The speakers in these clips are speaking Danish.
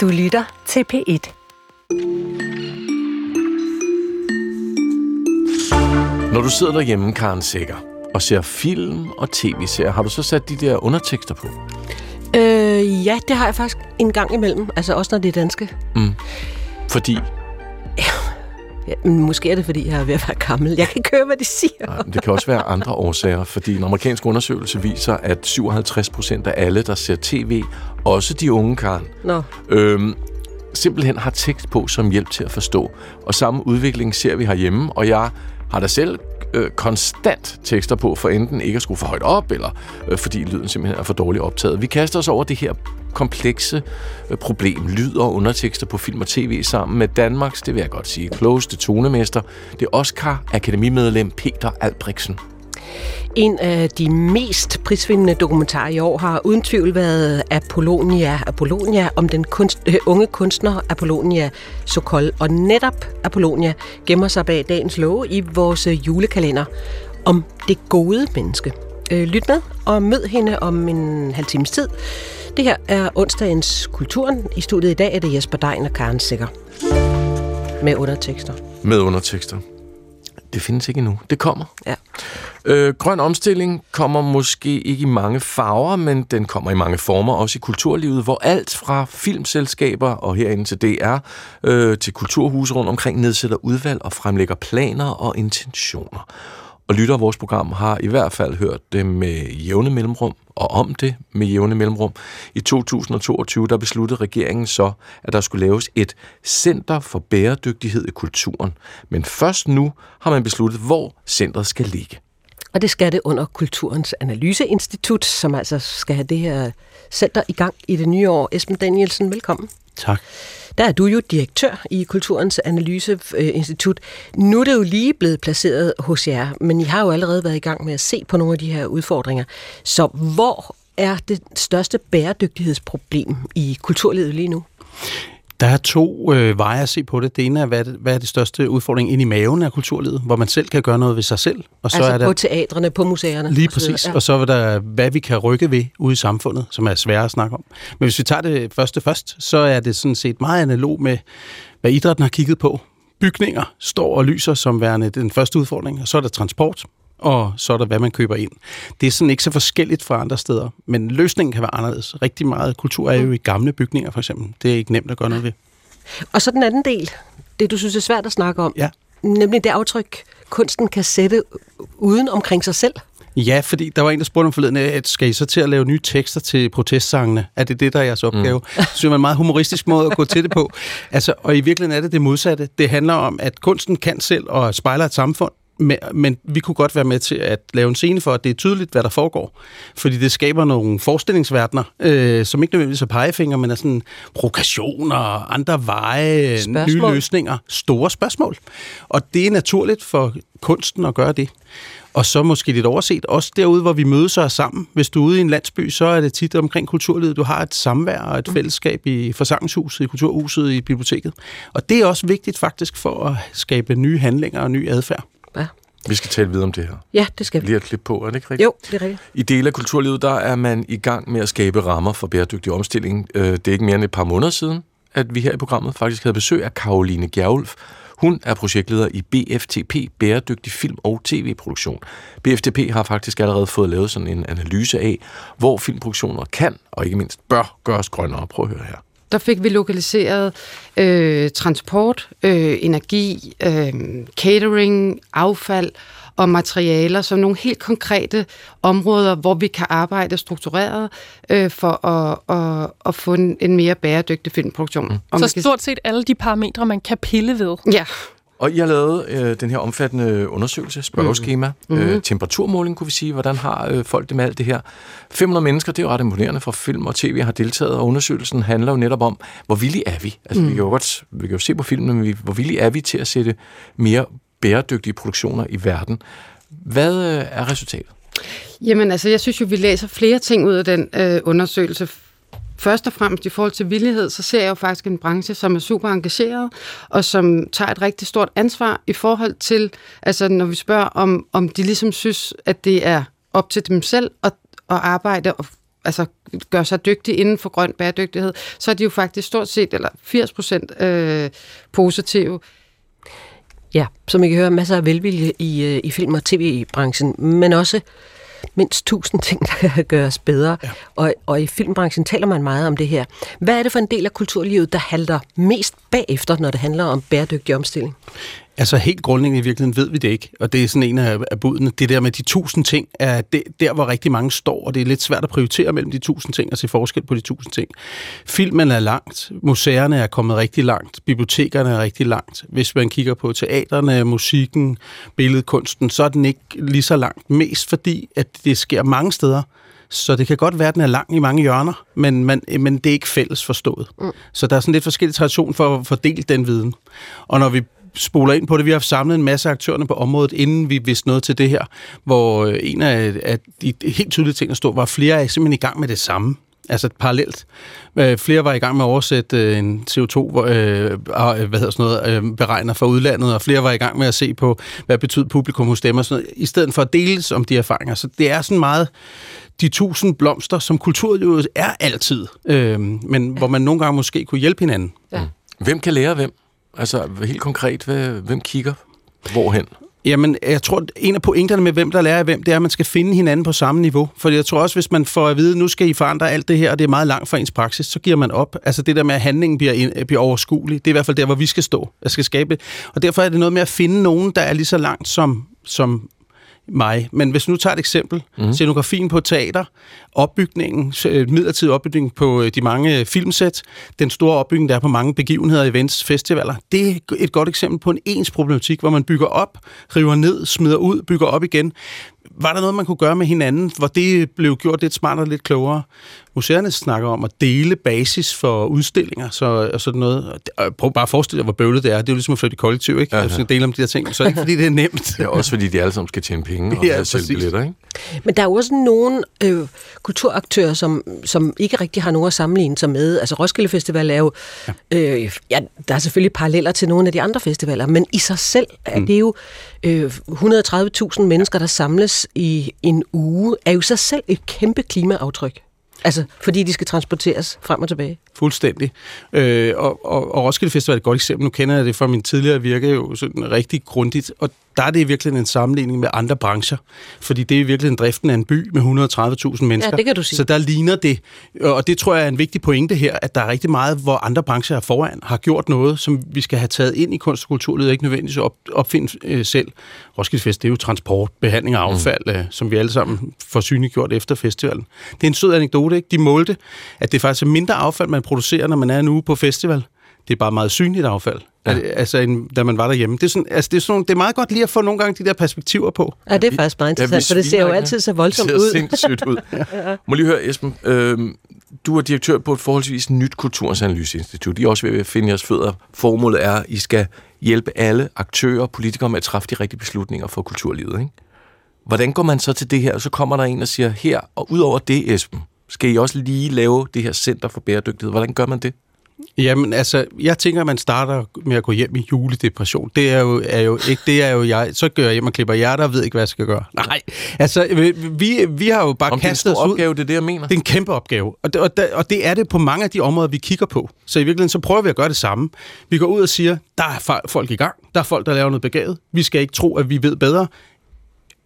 Du lytter til P1. Når du sidder derhjemme, Karen Sikker, og ser film og tv-serier, har du så sat de der undertekster på? Øh, ja, det har jeg faktisk en gang imellem. Altså også når det er danske. Mm. Fordi Ja, men måske er det, fordi jeg er ved at være gammel. Jeg kan ikke høre, hvad de siger. Nej, men det kan også være andre årsager, fordi en amerikansk undersøgelse viser, at 57 procent af alle, der ser tv, også de unge, Karen, Nå, øhm, simpelthen har tekst på som hjælp til at forstå. Og samme udvikling ser vi herhjemme, og jeg har da selv øh, konstant tekster på, for enten ikke at skrue for højt op, eller øh, fordi lyden simpelthen er for dårligt optaget. Vi kaster os over det her komplekse øh, problem, lyd og undertekster på film og tv sammen med Danmarks, det vil jeg godt sige, klogeste tonemester, det Oscar Akademimedlem Peter Albrechtsen. en af de mest prisvindende dokumentarer i år har uden tvivl været Apollonia, Apollonia om den kunst, øh, unge kunstner Apollonia Sokol. Og netop Apollonia gemmer sig bag dagens love i vores julekalender om det gode menneske. Øh, lyt med og mød hende om en halv times tid. Det her er onsdagens Kulturen. I studiet i dag er det Jesper Dein og Karen Sikker. Med undertekster. Med undertekster. Det findes ikke endnu. Det kommer. Ja. Øh, grøn omstilling kommer måske ikke i mange farver, men den kommer i mange former, også i kulturlivet, hvor alt fra filmselskaber og herinde til DR øh, til kulturhuse rundt omkring nedsætter udvalg og fremlægger planer og intentioner. Og lytter af vores program har i hvert fald hørt det med jævne mellemrum, og om det med jævne mellemrum. I 2022 der besluttede regeringen så, at der skulle laves et Center for Bæredygtighed i Kulturen. Men først nu har man besluttet, hvor centret skal ligge. Og det skal det under Kulturens Analyseinstitut, som altså skal have det her center i gang i det nye år. Esben Danielsen, velkommen. Tak. Der er du jo direktør i Kulturens Analyseinstitut. Øh, nu er det jo lige blevet placeret hos jer, men I har jo allerede været i gang med at se på nogle af de her udfordringer. Så hvor er det største bæredygtighedsproblem i kulturlivet lige nu? Der er to øh, veje at se på det. Det ene er, hvad er det, hvad er det største udfordring ind i maven af kulturlivet, hvor man selv kan gøre noget ved sig selv. Og så altså er der på teatrene, på museerne? Lige og præcis. Og så er der, hvad vi kan rykke ved ude i samfundet, som er svære at snakke om. Men hvis vi tager det første først, så er det sådan set meget analog med, hvad idrætten har kigget på. Bygninger står og lyser som værende den første udfordring, og så er der transport, og så er der, hvad man køber ind. Det er sådan ikke så forskelligt fra andre steder, men løsningen kan være anderledes. Rigtig meget kultur er jo i gamle bygninger, for eksempel. Det er ikke nemt at gøre noget ved. Og så den anden del, det du synes er svært at snakke om, Ja. nemlig det aftryk, kunsten kan sætte uden omkring sig selv. Ja, fordi der var en, der spurgte om forleden, at skal I så til at lave nye tekster til protestsangene? Er det det, der er jeres opgave? Mm. Det synes jeg er en meget humoristisk måde at gå til det på. Altså, og i virkeligheden er det det modsatte. Det handler om, at kunsten kan selv og spejler et samfund, men, men vi kunne godt være med til at lave en scene for, at det er tydeligt, hvad der foregår. Fordi det skaber nogle forestillingsverdener, øh, som ikke nødvendigvis er pegefinger, men er sådan provokationer, andre veje, Spørgsmål. nye løsninger, store spørgsmål. Og det er naturligt for kunsten at gøre det. Og så måske lidt overset, også derude, hvor vi mødes og er sammen. Hvis du er ude i en landsby, så er det tit omkring kulturlivet. Du har et samvær og et fællesskab i forsamlingshuset, i kulturhuset, i biblioteket. Og det er også vigtigt faktisk for at skabe nye handlinger og ny adfærd. Vi skal tale videre om det her. ja det skal vi. Lige et klip på, er det ikke rigtigt? Jo, det er rigtigt. I dele af kulturlivet, der er man i gang med at skabe rammer for bæredygtig omstilling. Øh, Det er ikke mere end et par måneder siden, at vi her i programmet faktisk havde besøg af Karoline Gjærulf. Hun er projektleder i BFTP, Bæredygtig Film- og TV-produktion. BFTP har faktisk allerede fået lavet sådan en analyse af, hvor filmproduktioner kan, og ikke mindst bør, gøres grønnere. Prøv at høre her. Der fik vi lokaliseret øh, transport, øh, energi, øh, catering, affald og materialer som nogle helt konkrete områder, hvor vi kan arbejde struktureret øh, for at, at, at få en, mere bæredygtig filmproduktion. Mm. Og Så stort set alle de parametre, man kan pille ved. Ja, Og I har lavet øh, den her omfattende undersøgelse, spørgeskema, Mhm. mm. øh, temperaturmåling, kunne vi sige. Hvordan har øh, folk det med alt det her? 500 mennesker, det er jo ret imponerende for film og tv har deltaget, og undersøgelsen handler jo netop om, hvor villige er vi? Altså, mm. vi kan jo godt vi kan jo se på filmen, men vi, hvor villige er vi til at sætte mere bæredygtige produktioner i verden? Hvad øh, er resultatet? Jamen altså, jeg synes jo, vi læser flere ting ud af den øh, undersøgelse. Først og fremmest i forhold til villighed, så ser jeg jo faktisk en branche, som er super engageret, og som tager et rigtig stort ansvar i forhold til, altså når vi spørger, om, om de ligesom synes, at det er op til dem selv at, at arbejde og altså gør sig dygtige inden for grøn bæredygtighed, så er de jo faktisk stort set, eller 80 procent øh, positive. Ja, som I kan høre, masser af velvilje i, øh, i film- og tv-branchen, men også mindst tusind ting, der kan gøres bedre. Ja. Og, og i filmbranchen taler man meget om det her. Hvad er det for en del af kulturlivet, der halter mest bagefter, når det handler om bæredygtig omstilling? Altså helt grundlæggende i virkeligheden ved vi det ikke, og det er sådan en af, af budene. Det der med de tusind ting, er det, der, hvor rigtig mange står, og det er lidt svært at prioritere mellem de tusind ting og se forskel på de tusind ting. Filmen er langt, museerne er kommet rigtig langt, bibliotekerne er rigtig langt. Hvis man kigger på teaterne, musikken, billedkunsten, så er den ikke lige så langt. Mest fordi, at det sker mange steder, så det kan godt være, at den er lang i mange hjørner, men, man, men det er ikke fælles forstået. Mm. Så der er sådan lidt forskellig tradition for at fordele den viden. Og når vi spoler ind på det. Vi har samlet en masse aktørerne på området, inden vi vidste noget til det her, hvor øh, en af, af de helt tydelige ting, der stod, var, at flere er simpelthen i gang med det samme. Altså parallelt. Øh, flere var i gang med at oversætte øh, en CO2 øh, hvad hedder sådan noget, øh, beregner for udlandet, og flere var i gang med at se på, hvad betyder publikum hos dem, og sådan noget, i stedet for at deles om de erfaringer. Så det er sådan meget de tusind blomster, som kulturlivet er altid, øh, men hvor man nogle gange måske kunne hjælpe hinanden. Ja. Hvem kan lære hvem? Altså helt konkret, hvem kigger hvorhen? Jamen, jeg tror, en af pointerne med, hvem der lærer af hvem, det er, at man skal finde hinanden på samme niveau. For jeg tror også, hvis man får at vide, nu skal I forandre alt det her, og det er meget langt fra ens praksis, så giver man op. Altså det der med, at handlingen bliver, ind, bliver overskuelig, det er i hvert fald der, hvor vi skal stå. Jeg skal skabe. Og derfor er det noget med at finde nogen, der er lige så langt som, som mig. Men hvis nu tager et eksempel, mm. scenografien på teater, opbygningen, midlertidig opbygning på øh, de mange filmsæt, den store opbygning, der er på mange begivenheder, events, festivaler, det er et godt eksempel på en ens problematik, hvor man bygger op, river ned, smider ud, bygger op igen. Var der noget, man kunne gøre med hinanden, hvor det blev gjort lidt smartere og lidt klogere? Museerne snakker om at dele basis for udstillinger så, og sådan noget. Prøv bare at forestille dig, hvor bøvlet det er. Det er jo ligesom at flytte i kollektiv, ikke? Ja, ja. dele om de her ting. Så er det ikke, fordi det er nemt. Det er også, fordi de alle sammen skal tjene penge og ja, selv billetter, ikke? Men der er jo også nogle øh, kulturaktører, som, som ikke rigtig har nogen at sammenligne sig med. Altså Roskilde Festival er jo... Ja. Øh, ja, der er selvfølgelig paralleller til nogle af de andre festivaler, men i sig selv er mm. det jo øh, 130.000 mennesker, der samles i en uge, er jo sig selv et kæmpe klimaaftryk. Altså, fordi de skal transporteres frem og tilbage. Fuldstændig. Øh, og, og, og Roskilde Festival er et godt eksempel. Nu kender jeg det fra min tidligere virke jo sådan rigtig grundigt. Og der er det i virkeligheden en sammenligning med andre brancher. Fordi det er i virkeligheden driften af en by med 130.000 mennesker. Ja, det kan du sige. Så der ligner det. Og det tror jeg er en vigtig pointe her, at der er rigtig meget, hvor andre brancher er foran, har gjort noget, som vi skal have taget ind i kunst- og kulturlivet, ikke nødvendigvis op, opfinde øh, selv. Roskilde Fest, det er jo transport, behandling af affald, mm. øh, som vi alle sammen får synliggjort efter festivalen. Det er en sød anekdote, ikke? De målte, at det faktisk er mindre affald, man producerer, når man er en uge på festival. Det er bare meget synligt affald. Ja. Altså, en, da man var derhjemme. Det er, sådan, altså, det, er sådan, det er meget godt lige at få nogle gange de der perspektiver på. Ja, det er faktisk meget interessant, ja, for det ser jo altid så voldsomt ud. Det ser ud. ja. Må lige høre, Esben. Øh, du er direktør på et forholdsvis nyt kulturanalyseinstitut. I er også ved at finde jeres fødder. Formålet er, at I skal hjælpe alle aktører og politikere med at træffe de rigtige beslutninger for kulturlivet. Ikke? Hvordan går man så til det her? Og så kommer der en og siger, her, og ud over det, Esben, skal I også lige lave det her Center for Bæredygtighed. Hvordan gør man det? Jamen, altså, jeg tænker, at man starter med at gå hjem i juledepression. Det er jo, er jo ikke, det er jo jeg. Så gør jeg hjem og klipper hjerter og ved ikke, hvad jeg skal gøre. Nej, altså, vi, vi har jo bare Om kastet os ud. opgave, det er det, jeg mener? Det er en kæmpe opgave, og det, og, det, og det er det på mange af de områder, vi kigger på. Så i virkeligheden, så prøver vi at gøre det samme. Vi går ud og siger, der er folk i gang. Der er folk, der laver noget begavet. Vi skal ikke tro, at vi ved bedre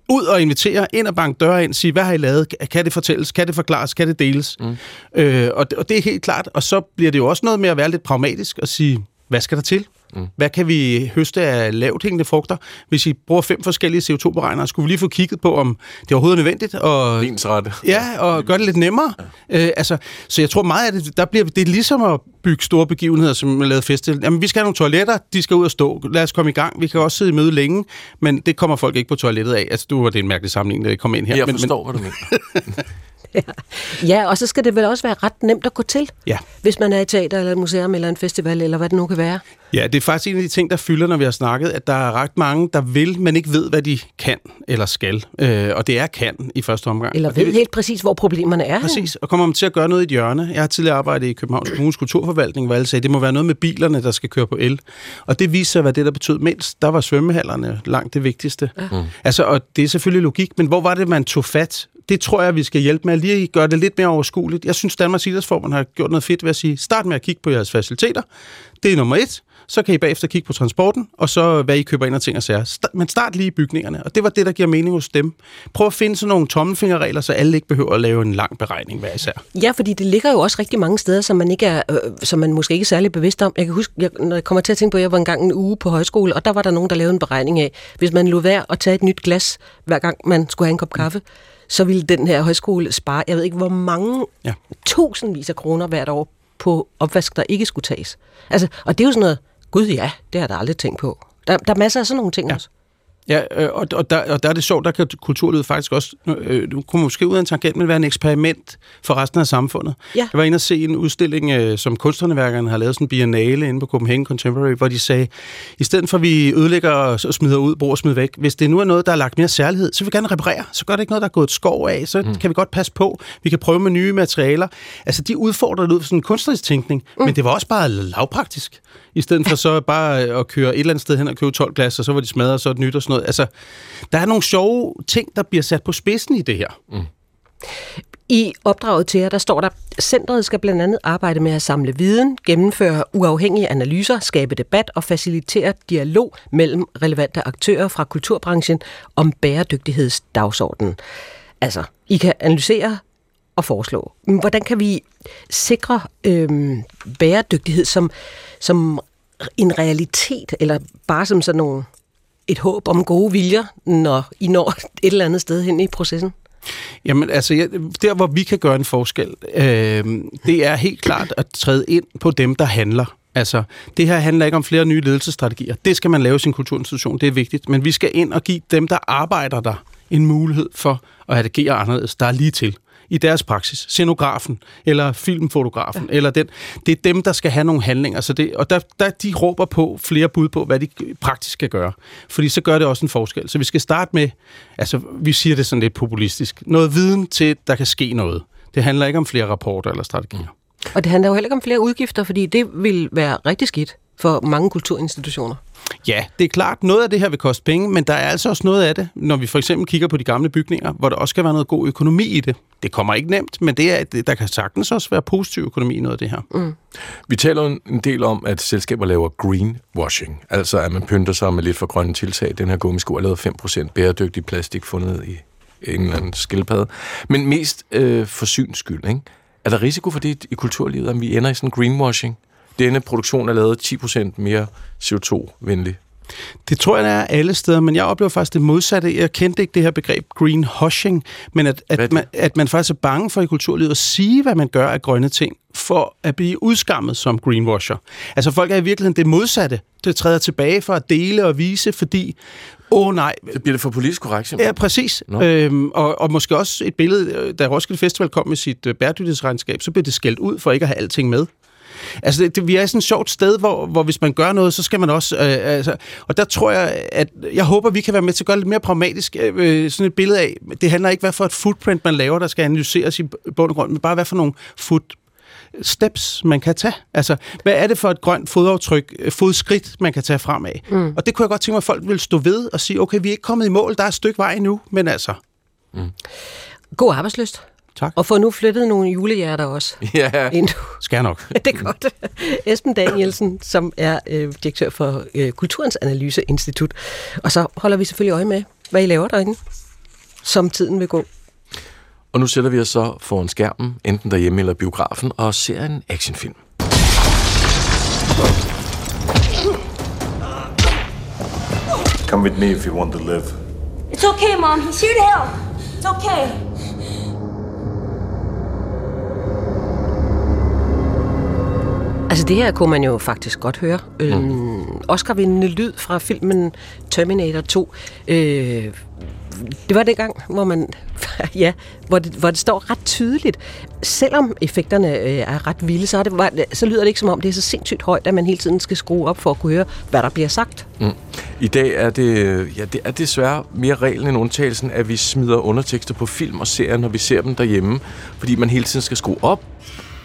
ud og invitere, ind og banke døre ind, sige, hvad har I lavet? Kan det fortælles? Kan det forklares? Kan det deles? Mm. Øh, og, og det er helt klart. Og så bliver det jo også noget med at være lidt pragmatisk og sige, hvad skal der til? Mm. Hvad kan vi høste af lavt hængende frugter? Hvis I bruger fem forskellige CO2-beregnere, skulle vi lige få kigget på, om det er overhovedet nødvendigt. Og, Ensrette. Ja, og gøre det lidt nemmere. Ja. Øh, altså, så jeg tror meget af det, der bliver, det er ligesom at bygge store begivenheder, som man lavet festival. Jamen, vi skal have nogle toiletter, de skal ud og stå. Lad os komme i gang. Vi kan også sidde i møde længe, men det kommer folk ikke på toilettet af. Altså, du var det en mærkelig sammenligning, da det kom ind her. Jeg men, forstår, men, hvad du mener. Ja. ja, og så skal det vel også være ret nemt at gå til, ja. hvis man er i teater eller et museum eller en festival, eller hvad det nu kan være. Ja, det er faktisk en af de ting, der fylder, når vi har snakket, at der er ret mange, der vil, men ikke ved, hvad de kan eller skal. Øh, og det er kan i første omgang. Eller ved det, helt præcis, hvor problemerne er. Præcis, og kommer man til at gøre noget i et hjørne. Jeg har tidligere arbejdet i Københavns Kommunes Kulturforvaltning, hvor alle sagde, at det må være noget med bilerne, der skal køre på el. Og det viser sig, hvad det der betød mindst. Der var svømmehallerne langt det vigtigste. Ja. Mm. Altså, og det er selvfølgelig logik, men hvor var det, man tog fat det tror jeg, vi skal hjælpe med at lige gøre det lidt mere overskueligt. Jeg synes, Danmarks Idrætsforbund har gjort noget fedt ved at sige, start med at kigge på jeres faciliteter. Det er nummer et. Så kan I bagefter kigge på transporten, og så hvad I køber ind og ting og sager. Men start lige i bygningerne, og det var det, der giver mening hos dem. Prøv at finde sådan nogle tommelfingerregler, så alle ikke behøver at lave en lang beregning hver især. Ja, fordi det ligger jo også rigtig mange steder, som man, ikke er, øh, som man måske ikke er særlig bevidst om. Jeg kan huske, jeg, når jeg kommer til at tænke på, at jeg var engang en uge på højskole, og der var der nogen, der lavede en beregning af, hvis man lå værd at tage et nyt glas, hver gang man skulle have en kop kaffe, så ville den her højskole spare, jeg ved ikke hvor mange ja. tusindvis af kroner hvert år på opvask, der ikke skulle tages. Altså, og det er jo sådan noget, gud ja, det har jeg da aldrig tænkt på. Der, der er masser af sådan nogle ting ja. også. Ja, øh, og, og, der, og der er det sjovt, der kan kulturlivet faktisk også, øh, du kunne måske ud af en tangent, men være en eksperiment for resten af samfundet. Ja. Jeg var inde og se en udstilling, øh, som kunstnerværkerne har lavet, sådan en biennale inde på Copenhagen Contemporary, hvor de sagde, i stedet for at vi ødelægger og smider ud, bruger og smider væk, hvis det nu er noget, der er lagt mere særlighed, så vil vi gerne reparere. Så gør det ikke noget, der er gået skov af, så mm. kan vi godt passe på. Vi kan prøve med nye materialer. Altså, de udfordrer det ud for sådan en kunstnerisk tænkning, mm. men det var også bare lavpraktisk i stedet for så bare at køre et eller andet sted hen og købe 12 glas, og så var de smadret, og så et nyt og sådan noget. Altså, der er nogle sjove ting, der bliver sat på spidsen i det her. Mm. I opdraget til jer, der står der, centret skal blandt andet arbejde med at samle viden, gennemføre uafhængige analyser, skabe debat og facilitere dialog mellem relevante aktører fra kulturbranchen om bæredygtighedsdagsordenen. Altså, I kan analysere og foreslå. Hvordan kan vi sikre øhm, bæredygtighed som, som en realitet, eller bare som sådan nogle, et håb om gode viljer, når I når et eller andet sted hen i processen? Jamen altså, ja, der hvor vi kan gøre en forskel, øh, det er helt klart at træde ind på dem, der handler. Altså, det her handler ikke om flere nye ledelsesstrategier. Det skal man lave i sin kulturinstitution, det er vigtigt. Men vi skal ind og give dem, der arbejder der, en mulighed for at agere anderledes, der er lige til i deres praksis. Scenografen, eller filmfotografen, ja. eller den. Det er dem, der skal have nogle handlinger. Så det, og der, der, de råber på flere bud på, hvad de praktisk skal gøre. Fordi så gør det også en forskel. Så vi skal starte med, altså vi siger det sådan lidt populistisk, noget viden til, der kan ske noget. Det handler ikke om flere rapporter eller strategier. Og det handler jo heller ikke om flere udgifter, fordi det vil være rigtig skidt for mange kulturinstitutioner. Ja, det er klart, noget af det her vil koste penge, men der er altså også noget af det, når vi for eksempel kigger på de gamle bygninger, hvor der også skal være noget god økonomi i det. Det kommer ikke nemt, men det er, der kan sagtens også være positiv økonomi i noget af det her. Mm. Vi taler en del om, at selskaber laver greenwashing, altså at man pynter sig med lidt for grønne tiltag. Den her gummisko er lavet 5% bæredygtig plastik fundet i en eller anden skildpadde. Men mest øh, for syns skyld, ikke? Er der risiko for det i kulturlivet, at vi ender i sådan greenwashing? Denne produktion er lavet 10% mere CO2-venlig? Det tror jeg, der er alle steder, men jeg oplever faktisk det modsatte. Jeg kendte ikke det her begreb greenwashing, men at, at, man, at man faktisk er bange for i kulturlivet at sige, hvad man gør af grønne ting, for at blive udskammet som greenwasher. Altså folk er i virkeligheden det modsatte. Det træder tilbage for at dele og vise, fordi Åh oh, nej. Det bliver det for politisk korrekt, simpelthen. Ja, præcis. No. Øhm, og, og måske også et billede, da Roskilde Festival kom med sit øh, bæredygtighedsregnskab, så blev det skældt ud for ikke at have alting med. Altså, det, det, vi er sådan et sjovt sted, hvor, hvor hvis man gør noget, så skal man også... Øh, altså, og der tror jeg, at jeg håber, vi kan være med til at gøre lidt mere pragmatisk. Øh, sådan et billede af, det handler ikke, hvad for et footprint man laver, der skal analyseres i bund og grund, men bare hvad for nogle foot steps, man kan tage. Altså, hvad er det for et grønt fodaftryk, øh, fodskridt, man kan tage fremad? Mm. Og det kunne jeg godt tænke mig, at folk vil stå ved og sige, okay, vi er ikke kommet i mål, der er et stykke vej endnu, men altså... Mm. God arbejdsløst. Tak. Og få nu flyttet nogle julehjerter også. Ja, ind. skal nok. det er godt. Esben Danielsen, som er øh, direktør for øh, Kulturens Analyseinstitut. Og så holder vi selvfølgelig øje med, hvad I laver derinde, som tiden vil gå. Og nu sætter vi os så foran skærmen, enten derhjemme eller biografen, og ser en actionfilm. Come with me if you want to live. It's okay, Mom. He's here to help. It's okay. Altså det her kunne man jo faktisk godt høre. Mm. Øhm, Oscar-vindende lyd fra filmen Terminator 2. Øh, det var det gang, hvor man, ja, hvor det, hvor det står ret tydeligt. Selvom effekterne øh, er ret vilde, så, er det, så lyder det ikke som om, det er så sindssygt højt, at man hele tiden skal skrue op for at kunne høre, hvad der bliver sagt. Mm. I dag er det, ja, det er desværre mere reglen end undtagelsen, at vi smider undertekster på film og serier, når vi ser dem derhjemme, fordi man hele tiden skal skrue op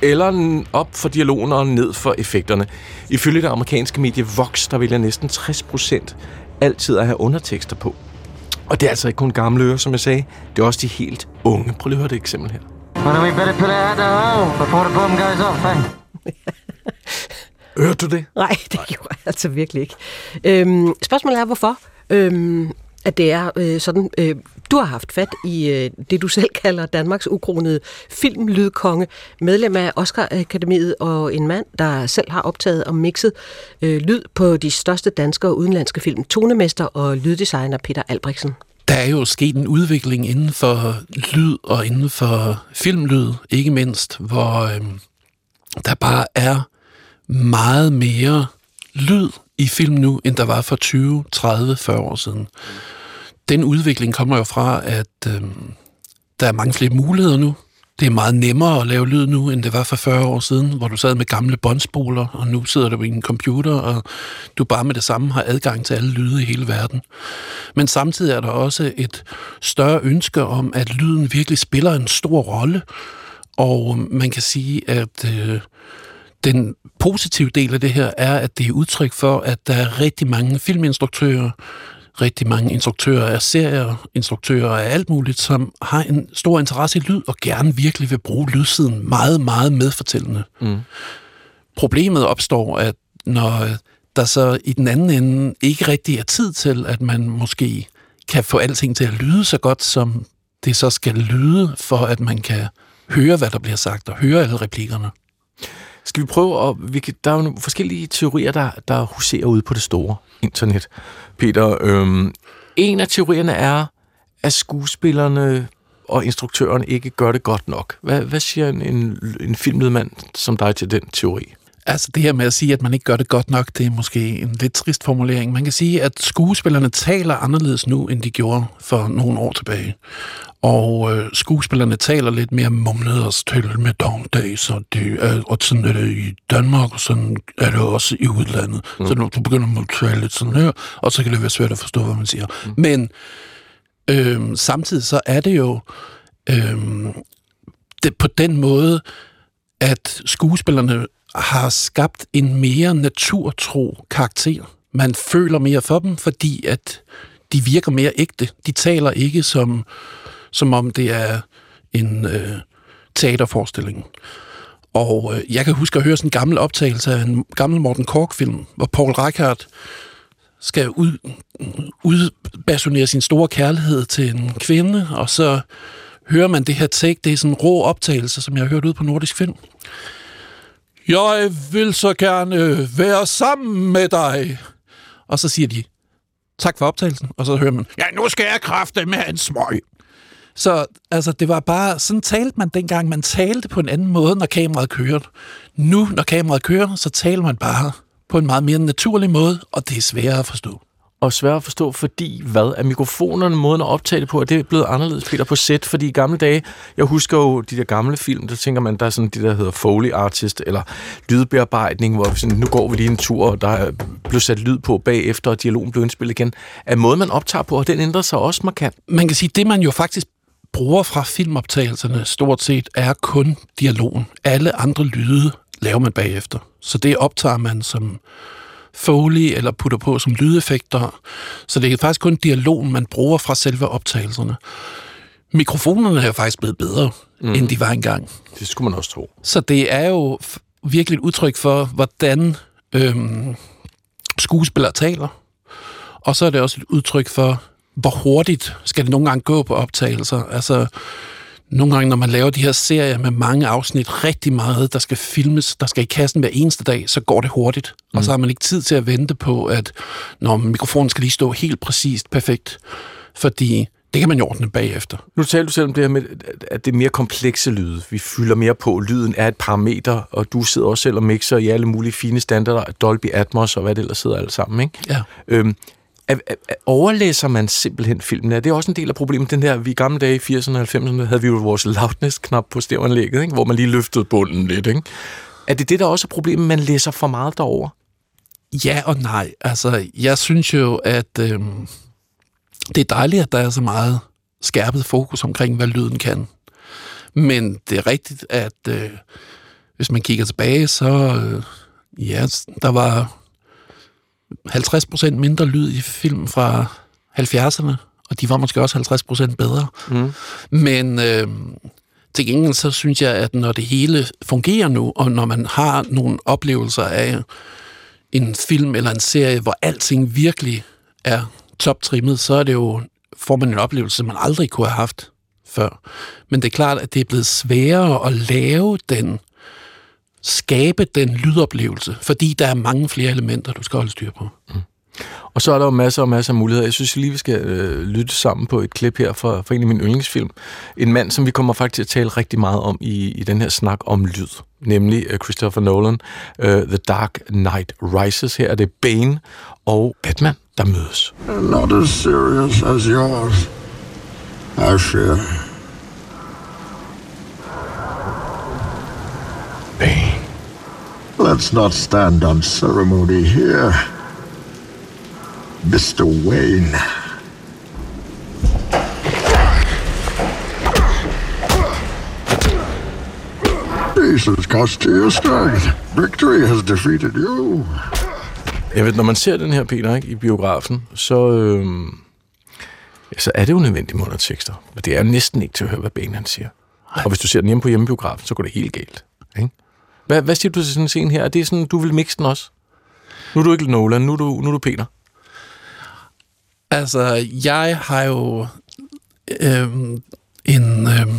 eller op for dialogen og ned for effekterne. Ifølge det amerikanske medie Vox, der vælger næsten 60 procent altid at have undertekster på. Og det er altså ikke kun gamle ører, som jeg sagde. Det er også de helt unge. Prøv lige at høre det eksempel her. Well, we better put out the hole before the bomb goes off, eh? Hørte du det? Nej, det gjorde jeg altså virkelig ikke. Øhm, spørgsmålet er, hvorfor? Øhm, at det er øh, sådan, øh, du har haft fat i øh, det, du selv kalder Danmarks ukronede filmlydkonge, medlem af Oscar-akademiet og en mand, der selv har optaget og mixet øh, lyd på de største danske og udenlandske film, tonemester og lyddesigner Peter Albrechtsen. Der er jo sket en udvikling inden for lyd og inden for filmlyd, ikke mindst, hvor øh, der bare er meget mere lyd i film nu, end der var for 20, 30, 40 år siden. Den udvikling kommer jo fra, at øh, der er mange flere muligheder nu. Det er meget nemmere at lave lyd nu, end det var for 40 år siden, hvor du sad med gamle båndspoler, og nu sidder du i en computer, og du bare med det samme har adgang til alle lyde i hele verden. Men samtidig er der også et større ønske om, at lyden virkelig spiller en stor rolle, og man kan sige, at øh, den positive del af det her er, at det er udtryk for, at der er rigtig mange filminstruktører, rigtig mange instruktører af serier, instruktører af alt muligt, som har en stor interesse i lyd og gerne virkelig vil bruge lydsiden meget, meget medfortællende. Mm. Problemet opstår, at når der så i den anden ende ikke rigtig er tid til, at man måske kan få alting til at lyde så godt, som det så skal lyde, for at man kan høre, hvad der bliver sagt, og høre alle replikkerne. Skal vi prøve at... Vi kan, der er jo nogle forskellige teorier, der, der huserer ude på det store internet. Peter, øhm, en af teorierne er, at skuespillerne og instruktøren ikke gør det godt nok. Hvad, hvad siger en, en, en filmledmand som dig til den teori? Altså det her med at sige, at man ikke gør det godt nok, det er måske en lidt trist formulering. Man kan sige, at skuespillerne taler anderledes nu, end de gjorde for nogle år tilbage. Og øh, skuespillerne taler lidt mere mumlet og stille med dagdags, og, det er, og sådan er det i Danmark, og sådan er det også i udlandet. Mm. Så når du begynder at tale lidt sådan her, og så kan det være svært at forstå, hvad man siger. Mm. Men øh, samtidig så er det jo øh, det, på den måde, at skuespillerne har skabt en mere naturtro karakter. Man føler mere for dem, fordi at de virker mere ægte. De taler ikke som, som om det er en øh, teaterforestilling. Og øh, jeg kan huske at høre sådan en gammel optagelse af en gammel Morten Kork-film, hvor Paul Reichardt skal ud, udbasonere sin store kærlighed til en kvinde, og så hører man det her take, det er sådan en rå optagelse, som jeg har hørt ud på Nordisk Film. Jeg vil så gerne øh, være sammen med dig. Og så siger de, tak for optagelsen. Og så hører man, ja, nu skal jeg kræfte med en smøg. Så altså, det var bare, sådan talte man dengang. Man talte på en anden måde, når kameraet kørte. Nu, når kameraet kører, så taler man bare på en meget mere naturlig måde, og det er sværere at forstå og svære at forstå, fordi hvad? Er mikrofonerne måden at optage det på? Er det blevet anderledes, Peter, på sæt? Fordi i gamle dage, jeg husker jo de der gamle film, der tænker man, der er sådan de der hedder Foley Artist, eller lydbearbejdning, hvor sådan, nu går vi lige en tur, og der er blevet sat lyd på bagefter, og dialogen blev indspillet igen. Er måden, man optager på, og den ændrer sig også markant? Man kan sige, det man jo faktisk bruger fra filmoptagelserne stort set er kun dialogen. Alle andre lyde laver man bagefter. Så det optager man som Foley eller putter på som lydeffekter. Så det er faktisk kun dialogen, man bruger fra selve optagelserne. Mikrofonerne er jo faktisk blevet bedre, mm. end de var engang. Det skulle man også tro. Så det er jo virkelig et udtryk for, hvordan øhm, skuespillere taler. Og så er det også et udtryk for, hvor hurtigt skal det nogle gange gå på optagelser. Altså, nogle gange, når man laver de her serier med mange afsnit, rigtig meget, der skal filmes, der skal i kassen hver eneste dag, så går det hurtigt. Mm. Og så har man ikke tid til at vente på, at når mikrofonen skal lige stå helt præcist perfekt, fordi det kan man jo ordne bagefter. Nu taler du selv om det her med, at det er mere komplekse lyde. Vi fylder mere på. Lyden er et parameter, og du sidder også selv og mixer i alle mulige fine standarder, Dolby Atmos og hvad det ellers sidder alle sammen. Ikke? Ja. Øhm, overlæser man simpelthen filmen? Er det også en del af problemet? Den her, vi i gamle dage i 80'erne og 90'erne havde vi jo vores loudness-knap på stereoanlægget, ikke? hvor man lige løftede bunden lidt. Ikke? Er det det, der også er problemet, man læser for meget derover? Ja og nej. Altså, jeg synes jo, at øh, det er dejligt, at der er så meget skærpet fokus omkring, hvad lyden kan. Men det er rigtigt, at øh, hvis man kigger tilbage, så øh, ja, der var 50% mindre lyd i film fra 70'erne, og de var måske også 50 procent bedre. Mm. Men øh, til gengæld så synes jeg, at når det hele fungerer nu, og når man har nogle oplevelser af en film eller en serie, hvor alting virkelig er toptrimmet, så er det jo, får man en oplevelse, man aldrig kunne have haft før. Men det er klart, at det er blevet sværere at lave den, skabe den lydoplevelse, fordi der er mange flere elementer, du skal holde styr på. Mm. Og så er der jo masser og masser af muligheder. Jeg synes lige, vi skal øh, lytte sammen på et klip her fra, fra en af mine yndlingsfilm. En mand, som vi kommer faktisk til at tale rigtig meget om i, i den her snak om lyd. Nemlig uh, Christopher Nolan, uh, The Dark Knight Rises. Her er det Bane og Batman, der mødes. Not as serious as yours, I fear. Let's not stand on ceremony here. Mr. Wayne. Jesus cost you your strength. Victory has defeated you. Jeg ved, når man ser den her, Peter, ikke, i biografen, så, øh, så er det jo nødvendigt med undertekster. Det er jo næsten ikke til at høre, hvad Bane han siger. Og hvis du ser den hjemme på hjemmebiografen, så går det helt galt. Ikke? Hvad, hvad siger du til sådan en scene her? Er det sådan, du vil mixe den også? Nu er du ikke Nolan, nu er du, nu er du Peter. Altså, jeg har jo øhm, en, øhm,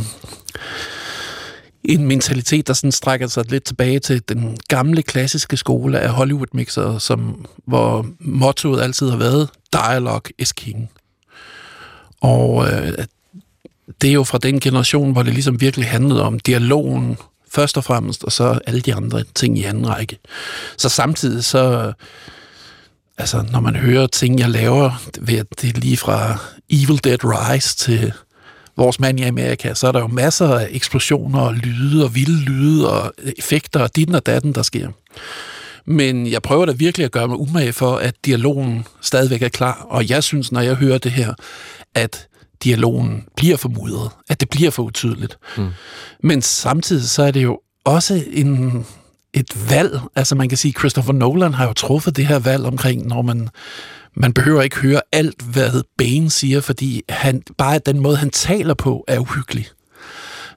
en mentalitet, der sådan strækker sig lidt tilbage til den gamle klassiske skole af Hollywood-mixer, som, hvor mottoet altid har været, dialogue is king. Og øh, det er jo fra den generation, hvor det ligesom virkelig handlede om dialogen først og fremmest, og så alle de andre ting i anden række. Så samtidig så altså, når man hører ting, jeg laver, ved det er lige fra Evil Dead Rise til vores mand i Amerika, så er der jo masser af eksplosioner og lyde og vilde lyde og effekter og ditten og datten, der sker. Men jeg prøver da virkelig at gøre mig umage for, at dialogen stadigvæk er klar. Og jeg synes, når jeg hører det her, at dialogen bliver formudret, at det bliver for utydeligt. Mm. Men samtidig så er det jo også en, et valg. Altså man kan sige, Christopher Nolan har jo truffet det her valg omkring, når man, man behøver ikke høre alt, hvad Bane siger, fordi han, bare den måde, han taler på, er uhyggelig.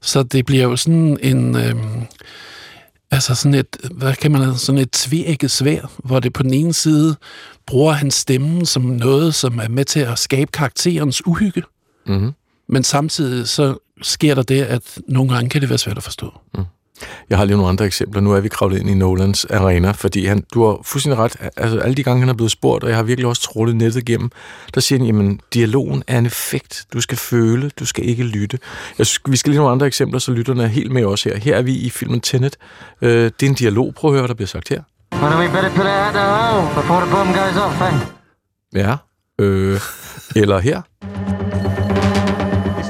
Så det bliver jo sådan en... Øhm, altså sådan et, hvad kan man sådan et tvækket svær, hvor det på den ene side bruger hans stemme som noget, som er med til at skabe karakterens uhygge. Mm-hmm. Men samtidig så sker der det, at nogle gange kan det være svært at forstå. Mm. Jeg har lige nogle andre eksempler. Nu er vi kravlet ind i Nolans arena, fordi han, du har fuldstændig ret. Altså, alle de gange, han er blevet spurgt, og jeg har virkelig også trollet nettet igennem, der siger han, jamen, dialogen er en effekt. Du skal føle, du skal ikke lytte. Jeg synes, vi skal lige nogle andre eksempler, så lytterne er helt med os her. Her er vi i filmen Tenet. Øh, det er en dialog. Prøv at høre, hvad der bliver sagt her. Well, we better put it out the hole before the bomb goes off, eh? Ja. Øh, eller her.